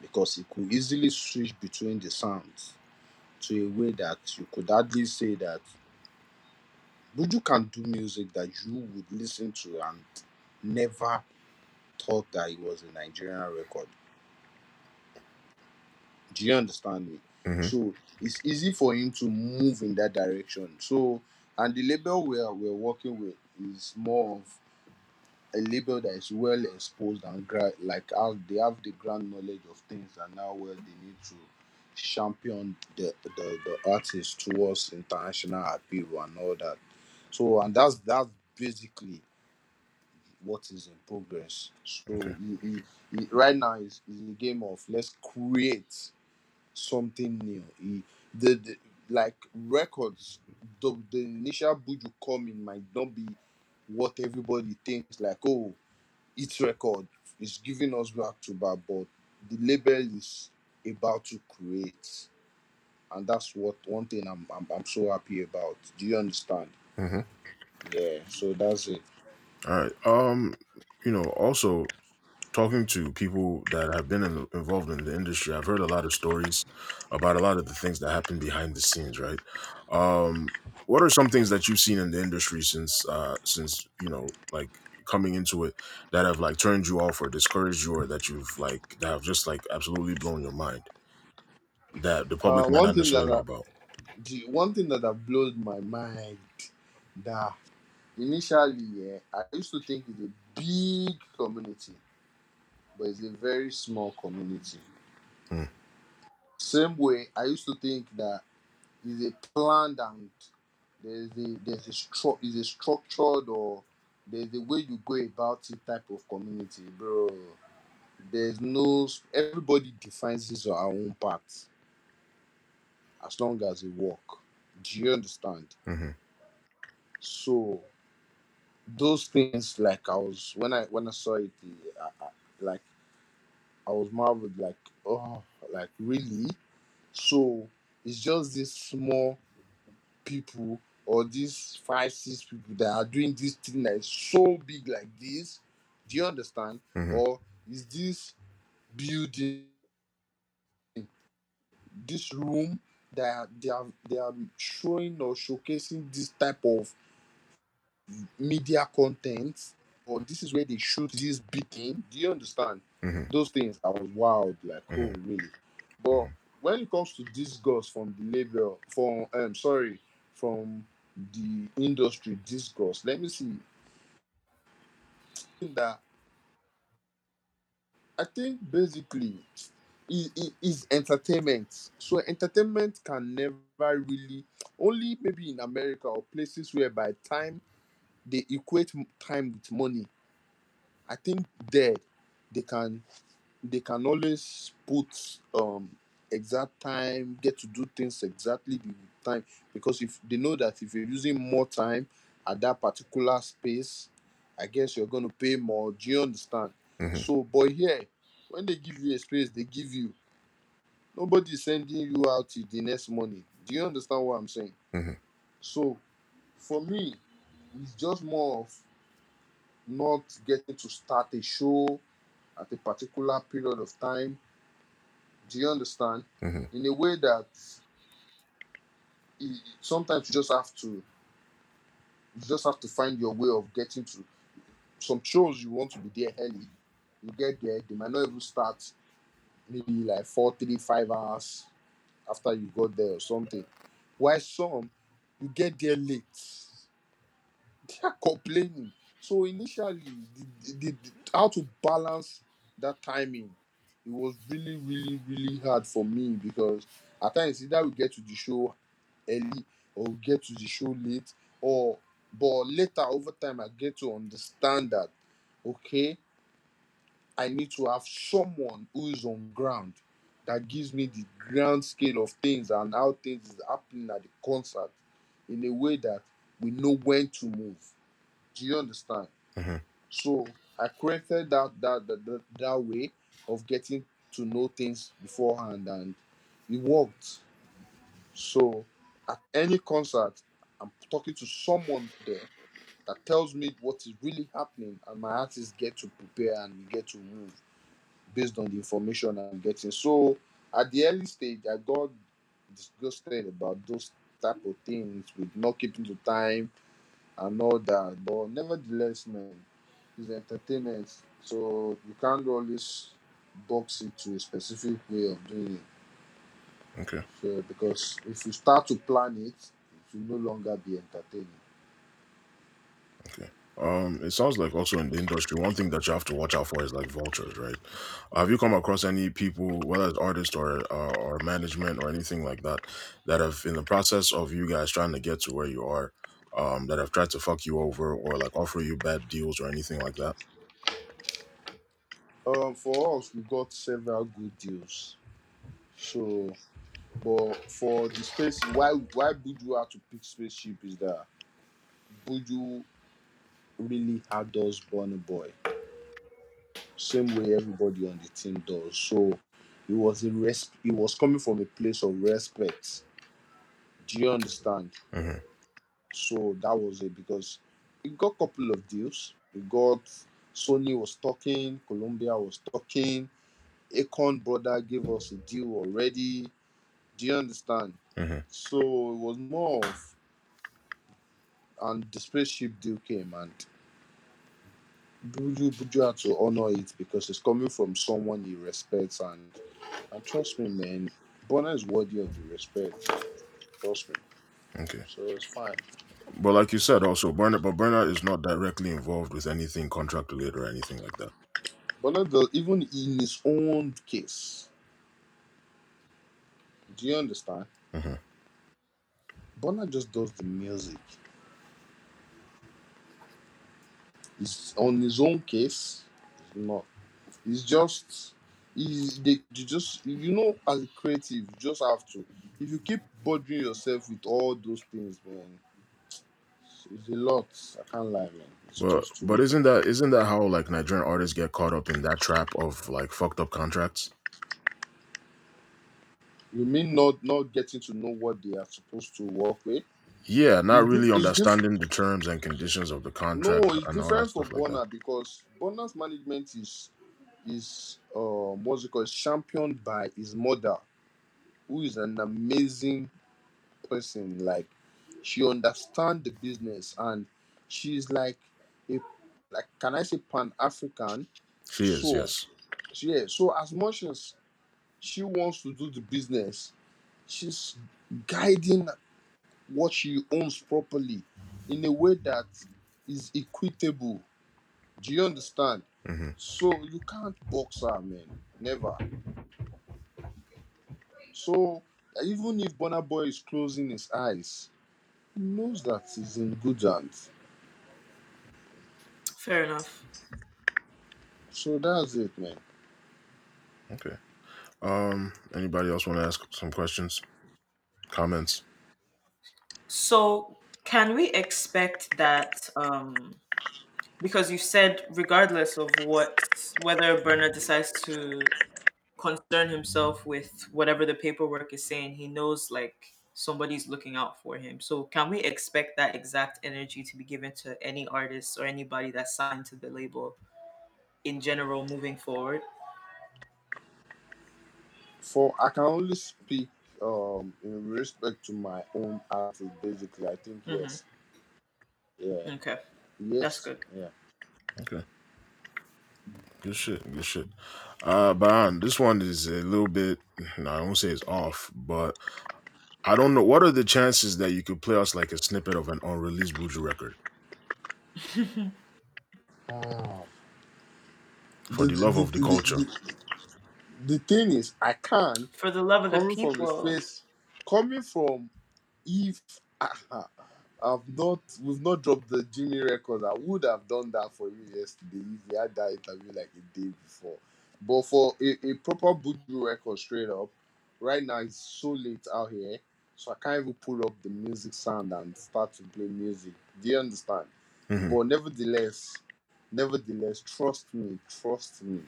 because it could easily switch between the sounds to a way that you could hardly say that Buju can do music that you would listen to and never thought that it was a Nigerian record. Do you understand me? hmm So it's easy for him to move in that direction. So and the label we're we're working with is more of a label that is well exposed and gra- like how they have the ground knowledge of things and now where they need to champion the the, the artist towards international appeal and all that. So and that's that's basically what is in progress. So Okay. he, right now is is a game of let's create something new. He, the, the like records, the, the initial Buju coming might not be what everybody thinks. Like, oh, it's record is giving us back to back, but the label is about to create, and that's what one thing I'm I'm, I'm so happy about. Do you understand? hmm Yeah. So that's it. All right. Um, you know, also talking to people that have been in, involved in the industry, I've heard a lot of stories about a lot of the things that happen behind the scenes, right? Um, what are some things that you've seen in the industry since, uh, since you know, like coming into it that have like turned you off or discouraged you, or that you've like that have just like absolutely blown your mind that the Uh, public might one not thing necessarily that know I, about? the one thing that have blown my mind that initially yeah, I used to think it's a big community, but it's a very small community. Mm. Same way I used to think that it's a planned and there's a there's a stru- is a structured or there's a way you go about it type of community, bro. There's no everybody defines his or her own part as long as it work. Do you understand? hmm So those things like I was when I when I saw it I, I, like I was marveled like oh like really so it's just this small people or these five six people that are doing this thing that is so big like this do you understand? Hmm or is this building this room that they are they are showing or showcasing this type of media content or this is where they shoot this big thing? Do you understand? Hmm those things i was wild like oh Mhm. really. But when it comes to discourse from the label from um sorry from the industry discourse. Let me see. That i think basically it, it is entertainment. So entertainment can never really only maybe in america or places where by time they equate time with money i think there they can they can always put um exact time get to do things exactly the time. Because if they know that if you're using more time at that particular space i guess you're going to pay more. Do you understand? Hmm so but here when they give you a space they give you nobody's sending you out till the next morning. Do you understand what i'm saying? Hmm so for me it's just more of not getting to start a show at a particular period of time do you understand? Hmm in a way that it, sometimes you just have to you just have to find your way of getting to some shows you want to be there early. You get there they might not even start maybe like four three five hours after you got there or something. While some you get there late. They are complaining. So initially the, the, the, how to balance that timing it was really really really hard for me because at times either we get to the show early or we get to the show late or but later over time i get to understand that okay i need to have someone who is on ground that gives me the ground scale of things and how things is happening at the concert in a way that we know when to move. Do you understand? Hmm so i created that that that, that, that way of getting to know things beforehand and it worked so at any concert, I'm talking to someone there that tells me what is really happening, and my artists get to prepare and we get to move based on the information I'm getting. So at the early stage, I got disgusted about those type of things with not keeping the time and all that. But nevertheless, man, it's entertainment. So you can't always box it to a specific way of doing it. Okay. So because if you start to plan it, it will no longer be entertaining. Okay. Um, it sounds like also in the industry, one thing that you have to watch out for is like vultures, right? Have you come across any people, whether it's artists or uh, or management or anything like that, that have in the process of you guys trying to get to where you are, um, that have tried to fuck you over or like offer you bad deals or anything like that? Um, for us, we got several good deals. So, but for the space, why why Buju had to pick spaceship is that Buju really adores Burna Boy. Same way everybody on the team does. So it was a res- it was coming from a place of respect. Do you understand? Mhm. So that was it because we got a couple of deals. We got Sony was talking, Columbia was talking, Akon brother gave us a deal already. Do you understand? Mhm. So it was more of and the spaceship deal came and Buju Buju had to honor it because it's coming from someone he respects and and trust me man, Burna is worthy of the respect. Trust me. Okay. So it's fine. But like you said, also Burna, but Burna is not directly involved with anything contract related or anything like that. Does even in his own case. Do you understand? Mhm. Burna just does the music. He's on his own case. Not. It's just they you just you know as a creative you just have to if you keep bothering yourself with all those things man it's, a lot I can't lie man it's But just too but much. isn't that isn't that how like Nigerian artists get caught up in that trap of like fucked up contracts? you mean not not getting to know what they are supposed to work with Yeah, not it's, really it's understanding the terms and conditions of the no contract it's and all that different for stuff like that. Burna because Burna's management is is um what's it called championed by his mother who is an amazing person like she understands the business and she's like a like can i say pan-african? She is, so yes. yeah so as much as she wants to do the business she's guiding what she owns properly in a way that is equitable. Do you understand? Hmm so you can't box her man. Never. So even if Burna Boy is closing his eyes knows that he's in good hands Fair enough. So that's it, man. Okay. Um. Anybody else want to ask some questions, comments? So, can we expect that um because you said regardless of what whether Burna decides to concern himself with whatever the paperwork is saying, he knows like somebody's looking out for him. So, can we expect that exact energy to be given to any artist or anybody that's signed to the label in general moving forward? For I can only speak um in respect to my own artist, basically. I think Mhm. yes. Yeah. Okay. Yes. That's good. Yeah. Okay. Good shit. Good shit. Uh, Bahan, this one is a little bit. No, I won't say it's off, but I don't know. What are the chances that you could play us like a snippet of an unreleased Buju record? Ah. For the love of the culture. The, the thing is, I can For the love of the coming from the people. space, coming from if I've not, we've not dropped the Jimmy record. I would have done that for you yesterday if we had that interview like a day before. But for a, a proper Buju record, straight up, right now it's so late out here, so I can't even pull up the music sound and start to play music. Do you understand? Mhm. But nevertheless, nevertheless, trust me, trust me,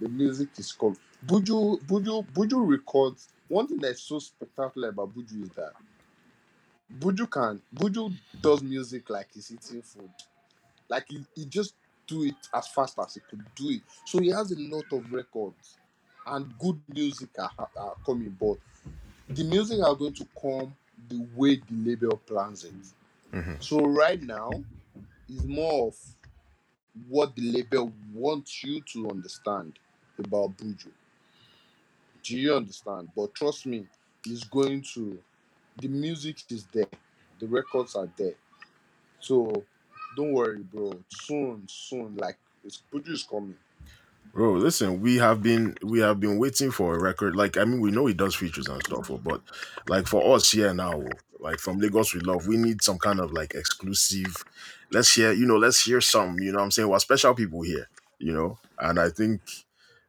the music is called Buju. Buju Buju records. One thing that's so spectacular about Buju is that Buju can Buju does music like he's eating food. Like he, he just do it as fast as he could do it. So he has a lot of records and good music are, are coming, but the music are going to come the way the label plans it. Mhm. So right now is more of what the label wants you to understand about Buju. Do you understand? But trust me, it's going to the music is there, the records are there. So don't worry, bro. Soon, soon, like it's Buju is coming. Bro, listen, we have been we have been waiting for a record. Like, I mean, we know he does features and stuff, oh, but like for us here now, like from Lagos we Love, we need some kind of like exclusive. Let's hear, you know, let's hear some. You know, what I'm saying we're special people here, you know, and I think,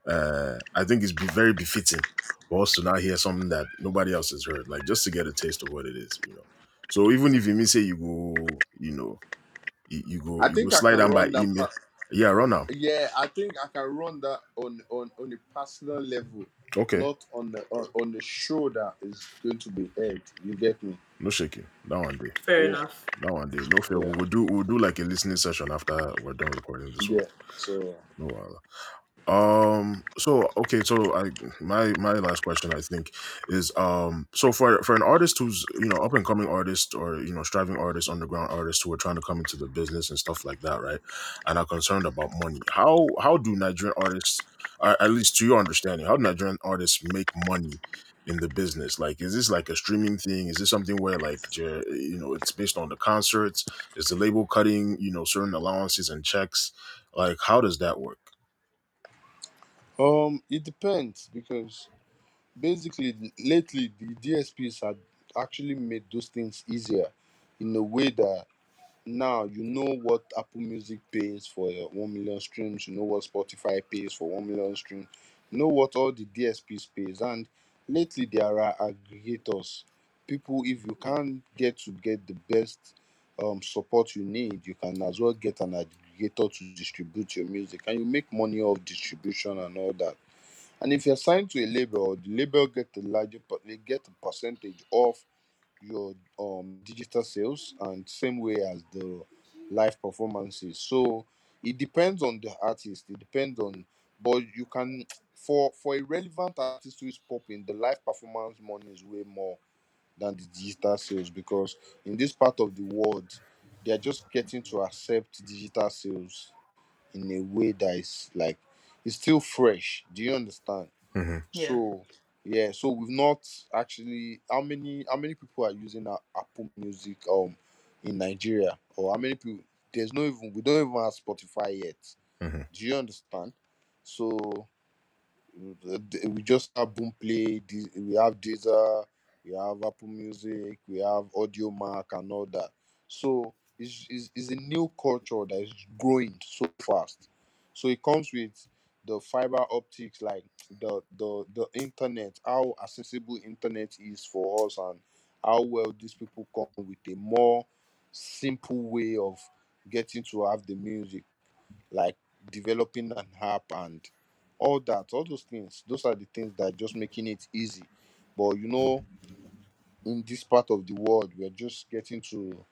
uh I think it's be very befitting for us to now hear something that nobody else has heard, like just to get a taste of what it is, you know. So even if you mean say you go, you know, you, you go I you go think I slide can down by run that. email, yeah, run now. yeah, I think I can run that on on on a personal level, Okay. not on the on, on the show that is going to be aired. You get me? No shaking. That one day. Fair Yeah. enough. That one day. No fail. Yeah. We'll do we'll do like a listening session after we're done recording this one. Yeah. So No while. Um so okay, so I my my last question I think is um so for for an artist who's you know up and coming artist or you know striving artist, underground artist who are trying to come into the business and stuff like that, right? And are concerned about money. How how do Nigerian artists uh, at least to your understanding, how do Nigerian artists make money in the business? Like, is this like a streaming thing? Is this something where like j- you know it's based on the concerts? Is the label cutting you know certain allowances and checks? Like, how does that work? Um, it depends because basically lately the DSPs have actually made those things easier in a way that now you know what Apple Music pays for your 1 million streams, you know what Spotify pays for 1 million streams, you know what all the DSPs pays. And lately there are aggregators. People, if you can't get to get the best um, support you need, you can as well get an aggregator to distribute your music and you make money off distribution and all that. And if you're signed to a label, the label get a larger, per- they get a percentage of your um digital sales and same way as the live performances so it depends on the artist it depends on but you can for for a relevant artist who is popping the live performance money is way more than the digital sales because in this part of the world they are just getting to accept digital sales in a way that is like it's still fresh do you understand hmm Yeah. so yeah, so we've not actually how many how many people are using our Apple Music um in Nigeria or how many people there's no even we don't even have Spotify yet. hmm Do you understand? So uh, th- we just have Boomplay, Di- we have Deezer, we have Apple Music, we have Audiomack and all that. So it's, it's, it's a new culture that is growing so fast. So it comes with the fiber optics, like the the the internet, how accessible internet is for us, and how well these people come with a more simple way of getting to have the music, like developing an app and all that, all those things. Those are the things that are just making it easy. But you know, in this part of the world, we're just getting to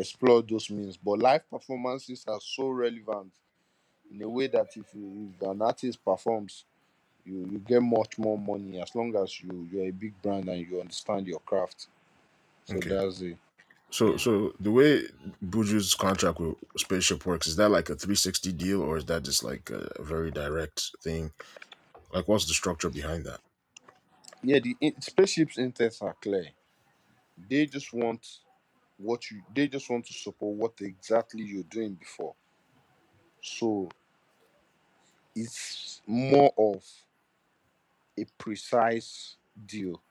explore those means. But live performances are so relevant in a way that if, you, if an artist performs, you, you get much more money as long as you you're a big brand and you understand your craft. So Okay. that's it. So so the way Buju's contract with Spaceship works is that like a 360 deal or is that just like a, a very direct thing? Like, what's the structure behind that? Yeah, the in, spaceship's intents are clear. They just want what you. They just want to support what exactly you're doing before. So it's more of a precise deal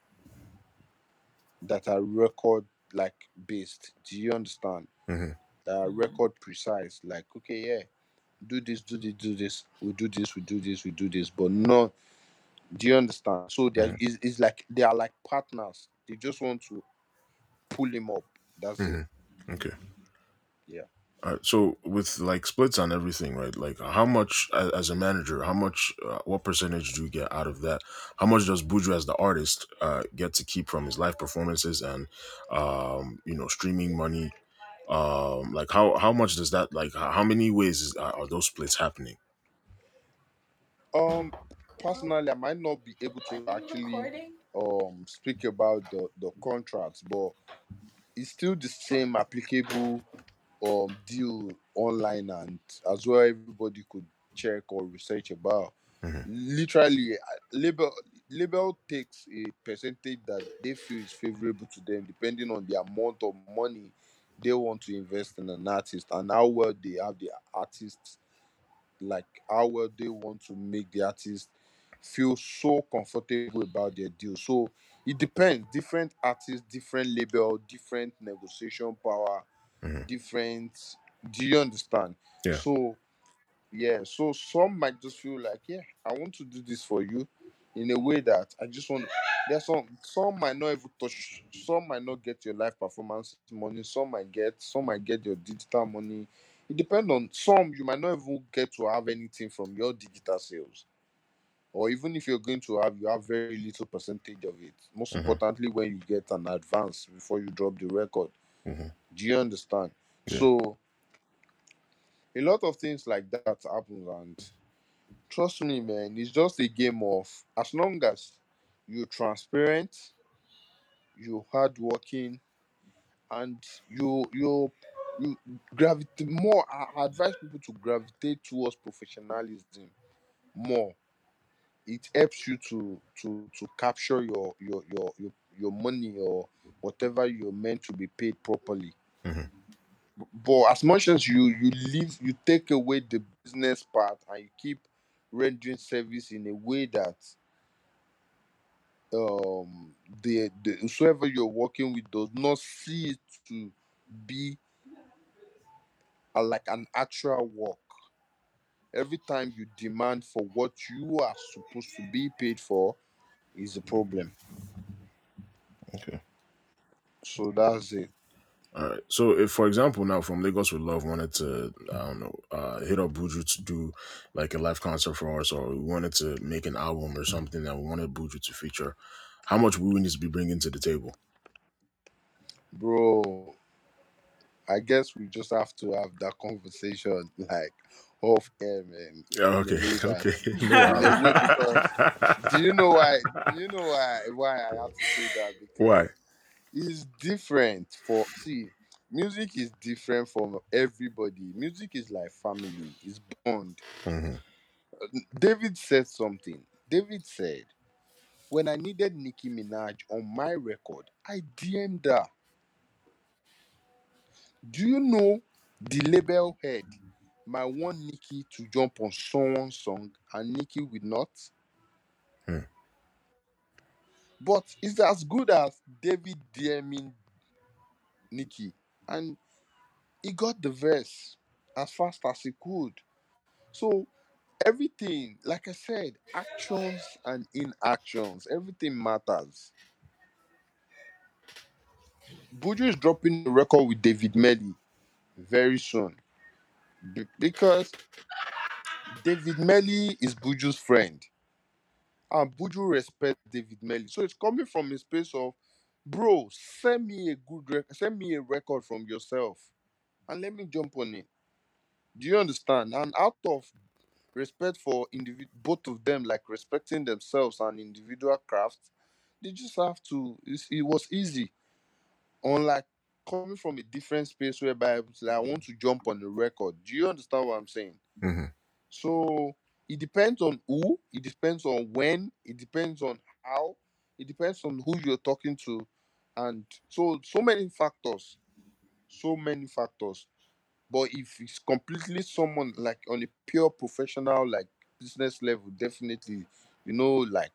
that are record like based. Do you understand? hmm That are record precise. Like, okay, yeah, do this, do this, do this. We do this, we do this, we do this. But no, do you understand? So there Mhm. is is like they are like partners. They just want to pull him up. That's hmm it. Okay. Yeah. Uh, so with like splits on everything, right? Like how much a- as a manager, how much, uh, what percentage do you get out of that? How much does Buju as the artist uh, get to keep from his live performances and um, you know streaming money? Um, like how how much does that like how how many ways is, are are those splits happening? Um, personally, I might not be able to actually um speak about the the contracts, but it's still the same applicable um deal online and as well everybody could check or research about. hmm Literally, uh, label label takes a percentage that they feel is favorable to them, depending on the amount of money they want to invest in an artist and how well they have the artist like how well they want to make the artist feel so comfortable about their deal. So it depends. Different artists, different label, different negotiation power, hmm different. Do you understand? Yeah. So yeah, so some might just feel like, yeah, I want to do this for you in a way that I just want. There's some some might not even touch. Some might not get your live performance money. Some might get. Some might get your digital money. It depends on some. You might not even get to have anything from your digital sales, or even if you're going to have, you have very little percentage of it. Most hmm importantly, when you get an advance before you drop the record. hmm Do you understand? Yeah. So a lot of things like that happens and Trust me, man, it's just a game of as long as you're transparent, you're hardworking, and you you you gravitate more. I advise people to gravitate towards professionalism more. It helps you to to to capture your your your your, your money or whatever you're meant to be paid properly. hmm But as much as you you leave, you take away the business part and you keep rendering service in a way that um the, the whoever you're working with does not see it to be a, like an actual work every time you demand for what you are supposed to be paid for is a problem Okay. so that's it All right. So, if, for example, now from Lagos with Love wanted to, I don't know, uh, hit up Buju to do like a live concert for us, or we wanted to make an album or something that we wanted Buju to feature, how much would we need to be bringing to the table? bro i guess we just have to have that conversation like off air man Yeah. Okay. Okay. in No. a way because do you know why do you know why why i have to say that Why? because is different for see music is different from everybody music is like family it's bond hmm david said something david said when i needed nicki minaj on my record i dm'd her do you know the label head might want Nicki to jump on someone's song and Nicki will not Hmm. but it's as good as david dming Nicki. and he got the verse as fast as he could so everything like i said actions and inactions everything matters buju is dropping the record with david melly very soon Be- because david melly is buju's friend. And buju respects david melly so it's coming from a space of bro send me a good record send me a record from yourself and let me jump on it. Do you understand? And out of respect for individ- both of them like respecting themselves and individual craft they just have to it's, it was easy. Unlike coming from a different space whereby it's like, i want to jump on the record. Do you understand what i'm saying? Hmm so it depends on who it depends on when it depends on how it depends on who you're talking to. And so so many factors so many factors. But if it's completely someone like on a pure professional like business level definitely you know like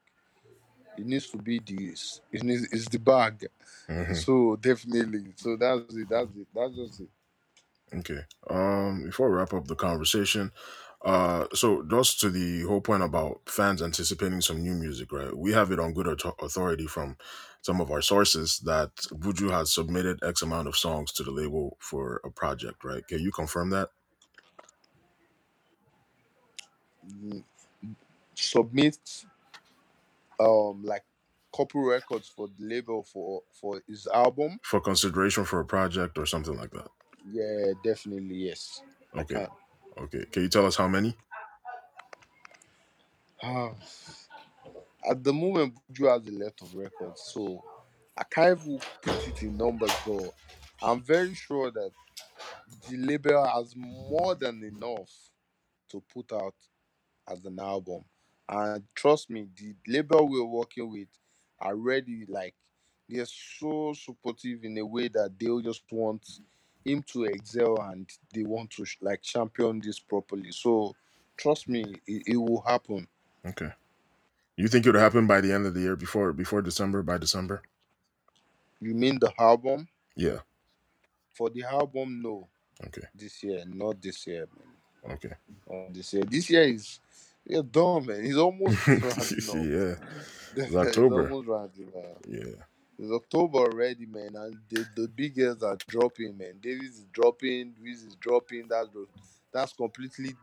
it needs to be this it needs it's the bag hmm so definitely so that's it that's it that's just it Okay. Um, before we wrap up the conversation, Uh, so just to the whole point about fans anticipating some new music, right? We have it on good author- authority from some of our sources that Buju has submitted X amount of songs to the label for a project, right? Can you confirm that? Mm, submit um like couple records for the label for for his album. For consideration for a project or something like that? Yeah, definitely yes. I Okay. can. Okay. Can you tell us how many? At the moment, Buju has a lot of records, so I can't even put it in numbers, but I'm very sure that the label has more than enough to put out as an album. And trust me, the label we're working with are ready, like they're so supportive in a way that they'll just want him to excel and they want to sh- like champion this properly. So trust me, it, it will happen. Okay. You think it'll happen by the end of the year before before December, by December? You mean the album? Yeah. For the album, no. Okay. This year, not this year, man. Okay. This year. This year is yeah, done, man. He's almost yeah. It's October. almost rounding up. Yeah. It's October already, man, and the, the big girls are dropping, man. Davis is dropping, Wiz is dropping. That's the- that's completely.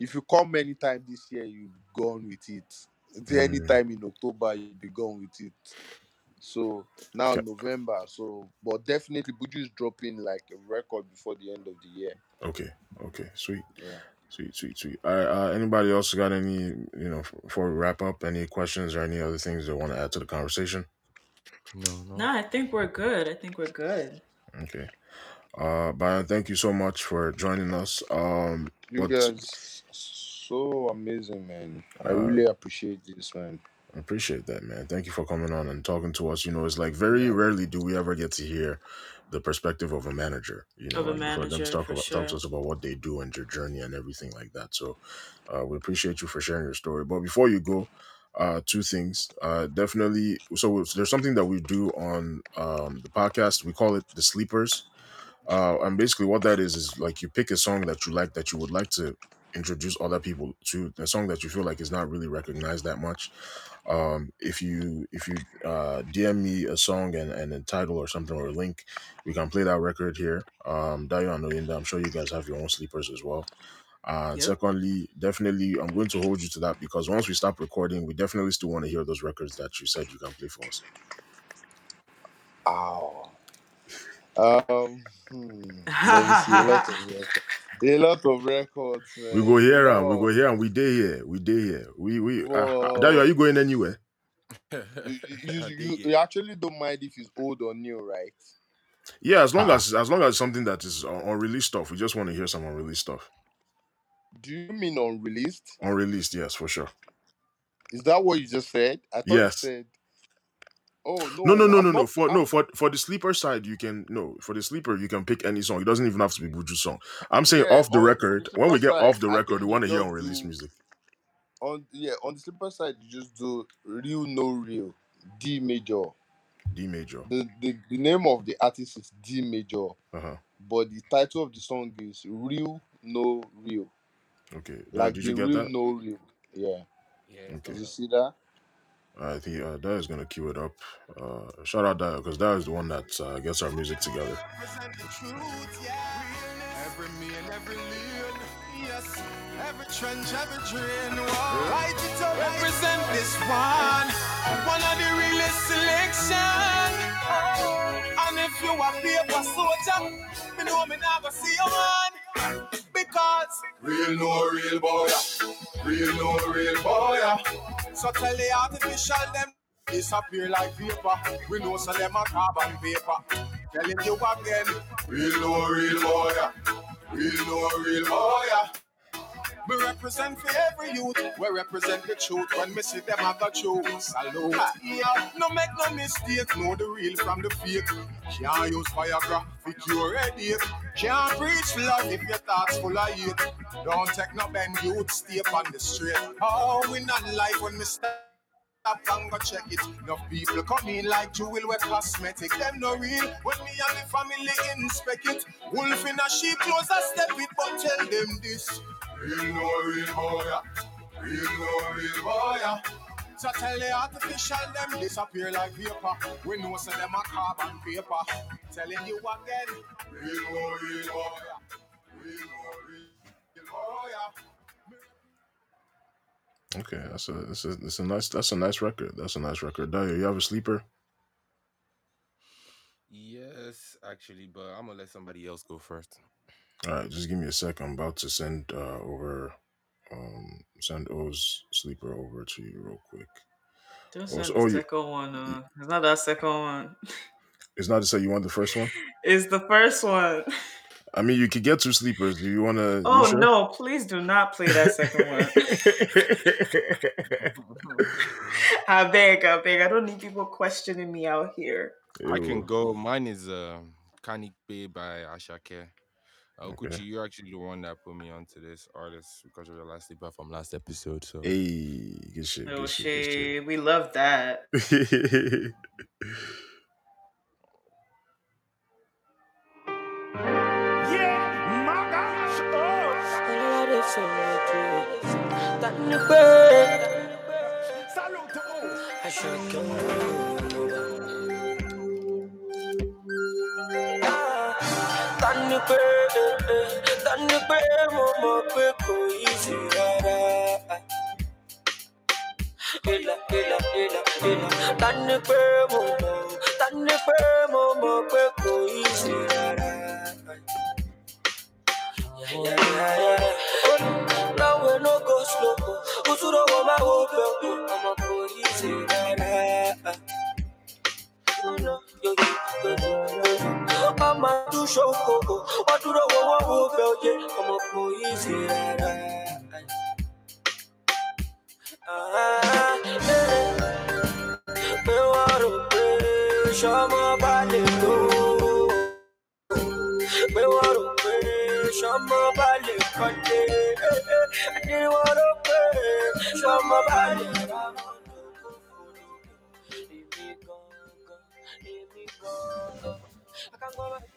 If you come anytime this year, you gone with it. If Mm. Anytime in October, you'll be gone with it. So now Okay. November, so but definitely Buju is dropping like a record before the end of the year. Okay. Okay. Sweet. Yeah. Sweet, sweet, sweet. All right. Uh, anybody else got any, you know, f- before we wrap up, any questions or any other things they want to add to the conversation? No, no. No, I think we're good. I think we're good. Okay. Uh, Byron, thank you so much for joining us. Um, You but guys so amazing, man. I Uh, really appreciate this, man. I appreciate that, man. Thank you for coming on and talking to us. You know, it's like very rarely do we ever get to hear the perspective of a manager. You know, Of a for them to talk for about talk to us about what they do and your journey and everything like that. So, uh, we appreciate you for sharing your story. But before you go, uh, two things. Uh, definitely. So there's something that we do on um the podcast. We call it the sleepers. Uh, and basically what that is is like you pick a song that you like that you would like to introduce other people to a song that you feel like is not really recognized that much um if you if you uh dm me a song and, and a title or something or a link we can play that record here um Dayo and Oyinda, i'm sure you guys have your own sleepers as well uh, and Yep. secondly definitely i'm going to hold you to that because once we stop recording we definitely still want to hear those records that you said you can play for us Ow. Um, hmm, let me see. A lot of records. A lot of records, man. we go here and we Wow. go here and we day here we day here we we uh, uh, Dayo, are you going anywhere You, you, you, I you, dig you it. actually don't mind if it's old or new, right? yeah as long Ah. as as long as something that is un- unreleased stuff we just want to hear some unreleased stuff Do you mean unreleased? unreleased yes for sure Is that what you just said? I thought Yes. you said. Oh No, no! no, no, no, no. For no, for for the sleeper side, you can no. For the sleeper, you can pick any song. It doesn't even have to be Buju song. I'm saying Yeah, off the on the record. When we get sleeper off the I record, we want to hear just unreleased do- music. on yeah on the sleeper side you just do real no real D major. D major. The, the the name of the artist is D major, Uh huh. but the title of the song is real no real. Okay. Uh, Like did the you get real that? no real. Yeah. Yeah, Okay. Did you see that? I think uh, that is gonna cue it up. Uh, shout out Dio because that is the one that uh, gets our music together. Represent the truth, yeah. Every meal, every lane, yes. Every trench, every drain, light it up. Represent this one, one of the realest selection. And if you a paper soldier, me know me never see you man. Because real no real boy, real no real boy. So tell the artificial them disappear like vapor. We know so them a carbon paper. Telling you again, real no real boy, real no real boy. We represent for every youth, we represent the truth. When we see them, I got you. Salute. Ah, yeah, no make no mistake, know the real from the fake. Can't use Viagra for cure headache. Can't preach love if your thoughts full of hate. Don't take no bend youth, stay on the straight. Oh, we not like when we stop up and go check it. Enough people come in like jewel with cosmetic. Them no real when me and the family inspect it. Wolf in a sheep clothes, I step it, but tell them this. Real no real boy. Real no real boy. So tell the artificial them disappear like vapor. We know say them a carbon paper. Telling you again. Real no real boy. Real no real boy. Okay, that's a that's a that's a nice that's a nice record. That's a nice record. Dayo, you have a sleeper? Yes, actually, but I'm gonna let somebody else go first. All right, just give me a sec. I'm about to send uh, over um send O's sleeper over to you real quick. Don't Oh, send the oh, you- second one. Uh, it's not that second one. It's not to say you want the first one. It's the first one. I mean, you could get two sleepers. Do you want to? Oh no! Please do not play that second one. I beg, I beg. I don't need people questioning me out here. I can go. Mine is uh, Kanikbe by Ashake. Uh, Okay. Okuchi, you're actually the one that put me onto this artist because you're the last sleeper from last episode. So Hey, good shit. Oh Good shit. shit, we love that. Good. Yeah, my gosh, oh. Salute to all. Pé mo mọ̀ pé kò pé mo mọ̀, pé mo mọ̀ pé kò. Now we no go slow. Usuro ma wo pe o, ọmọ kò. Ọmọ tó ṣokòkò wọn dúró wo wọn wo bẹ òye ọmọ kò yí sí rárá. Ah, eh, pé wọ́n rò pé ṣọmọ bá lè lò ó. pé wọ́n rò pé ṣọmọ bá lè kọ́lé. àní wọ́n rò pé ṣọmọ bá lè. I can't go back.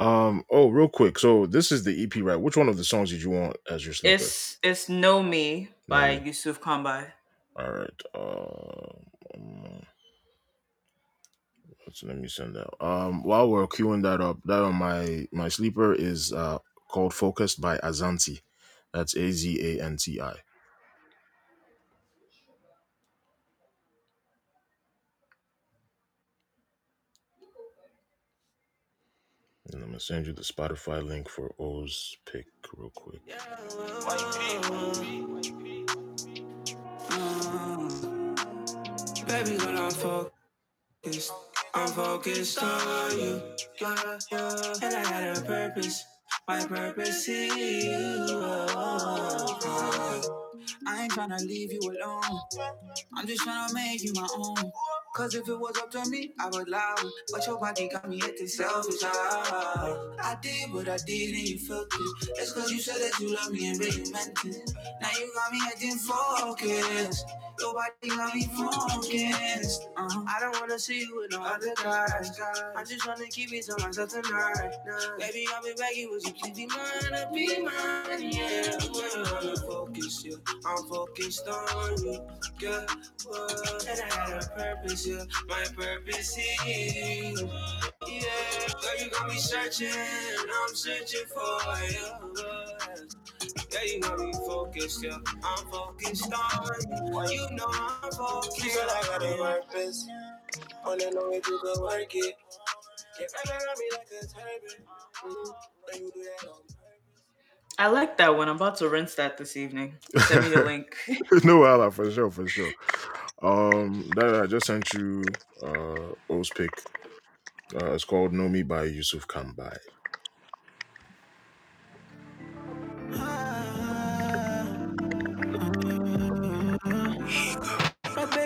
Um. Oh, real quick. So this is the EP, right? Which one of the songs did you want as your sleeper? It's it's Know Me by Know Yusuf Kambai. All right. Um. So let me send that. Um. While we're queuing that up, that on my my sleeper is uh called "Focused" by Azanti. That's A Z A N T I. And I'm gonna send you the Spotify link for O's pick real quick. Baby, I'm focused, I'm focused on you. And I got a purpose. My purpose is you. I ain't leave you alone. I'm just make you my own. Cause if it was up to me, I would lie. But your body got me acting selfish. I, I did what I did and you felt it. It's cause you said that you love me and really meant it. Now you got me acting focused. Your body got me focused. Uh, I don't wanna see you with no other guys. I just wanna keep it to myself tonight. Baby, I'll be begging, would you please be mine? I'll be mine, yeah. I'm focused, yeah. I'm focused on you. Whoa. And I got a purpose, yeah. My purpose is yeah. Girl, you got me searching, I'm searching for you. Yeah, you got me focused, yeah. I'm focused on you. You know I'm focused. Girl, I got a purpose. Wanna know if you can work it. Yeah, baby, got me like a turban. Mm-hmm. You do that on. I like that one. I'm about to rinse that this evening. Send me the link. no, Allah, for sure, for sure. Um, that I just sent you uh O's pick. Uh, it's called "Know Me" by Yusuf Kambai.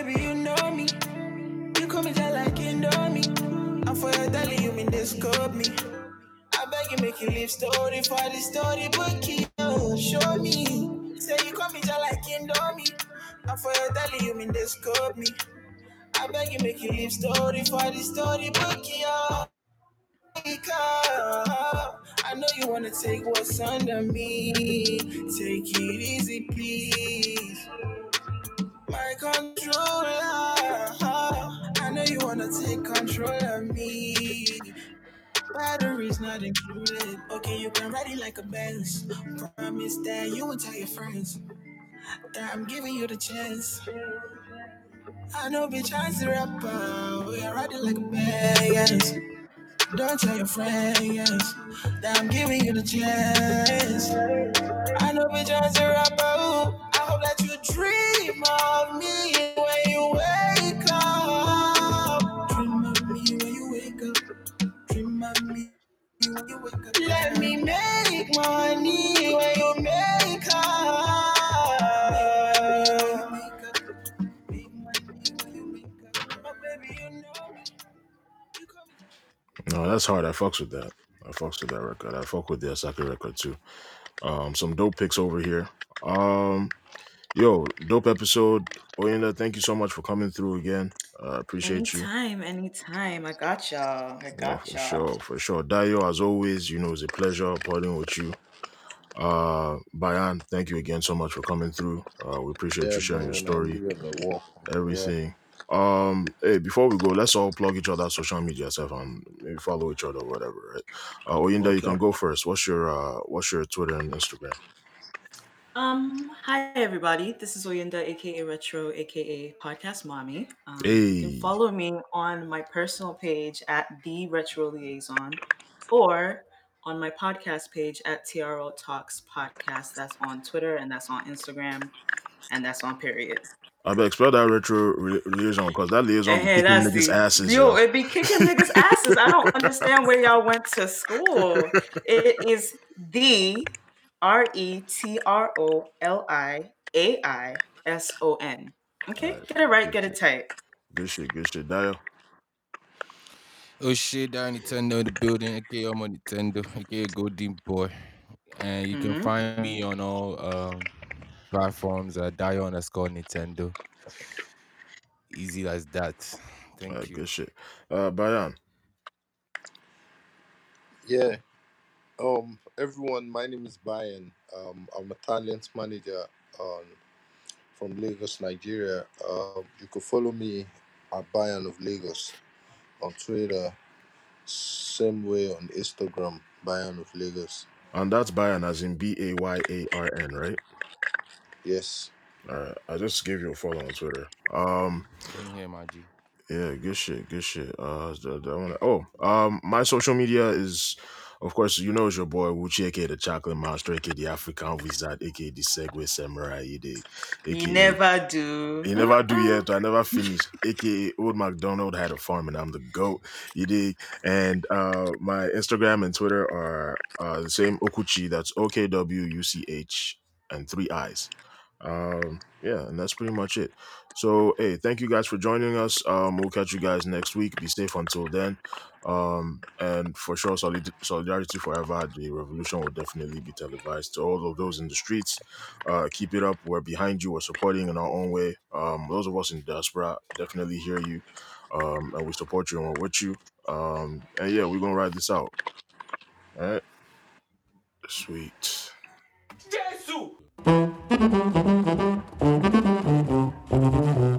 You know me. You me you me. You, you live story for the story, you show me. Say you me just like Indomie. I'm for your daily, you mean this scope me. I beg you, make you live story for the story, but you. I know you wanna take what's under me. Take it easy, please. My controller. I know you wanna take control of me. Batteries not included. Okay, you can ride it like a Benz. Promise that you won't tell your friends that I'm giving you the chance. I know bitch I'm the rapper. We are riding like a Benz. Don't tell your friends that I'm giving you the chance. I know bitch I'm the rapper. I hope that you dream of me when you wake up. Dream of me when you wake up. Dream of me when you wake up. Let me make money when you make up. No, that's hard. I fucks with that. I fucks with that record. I fuck with the Asake record too. Um, some dope picks over here. Um, yo, dope episode. Oyinda, thank you so much for coming through again. Uh, appreciate you. Anytime, anytime. I got y'all. I Yeah, got for y'all. sure, for sure. Dayo, as always, you know, it's a pleasure partying with you. Uh, Bayan, thank you again so much for coming through. Uh, we appreciate Yeah, you sharing bro. your story, Nigerians are welcome. Yeah. everything. Um, hey, before we go, let's all plug each other's social media stuff and maybe follow each other, whatever. Right? Uh, Oyinda, you Okay. can go first. What's your uh, what's your Twitter and Instagram? Um, hi everybody. This is Oyinda, aka Retro, aka Podcast Mommy. Um, You Hey, can follow me on my personal page at the Retro Liaison, or on my podcast page at TRO Talks Podcast. That's on Twitter and that's on Instagram and that's on period. I bet spell that retro re- liaison because that liaison And be kicking niggas' the asses, yo. yo. It be kicking niggas' asses. I don't understand where y'all went to school. It is the R E T R O L I A I S O N. Okay, Alright, get it right, good get it tight. Good shit, good shit. Dio. Oh shit, down Nintendo in the building, aka I'm on Nintendo, aka Golden Boy. And you can Mhm. find me on all um platforms at Dio underscore Nintendo. Easy as that. Thank Alright, you. good shit. Uh, Bayan. Yeah. Um, everyone, my name is Bayan. Um, I'm a talent manager on from Lagos, Nigeria. Um, you can follow me at Bayan of Lagos on Twitter. Same way on Instagram, Bayan of Lagos. And that's Bayan as in B A Y A R N, right? Yes. Alright, I just gave you a follow on Twitter. Um, Same here, my G. yeah, good shit, good shit. Uh, the, the, I wanna, oh, um, my social media is, of course, you know, it's your boy Wuchi, aka the Chocolate Master, aka the African Wizard, aka the Segway Samurai, you dig? You aka never do. You never do yet. I never finish. AKA Old McDonald had a farm and I'm the goat. You dig? And uh my Instagram and Twitter are uh the same Okwuchi. That's O K W U C H and three eyes. Um yeah, and that's pretty much it. So hey, thank you guys for joining us. Um we'll catch you guys next week. Be safe until then. Um and for sure solid- solidarity forever. The revolution will definitely be televised to all of those in the streets uh, keep it up. We're behind you. We're supporting in our own way. Um, those of us in diaspora definitely hear you, um, and we support you and we're with you. Um, and yeah, we're gonna ride this out. All right, sweet. Jesus! Thank you.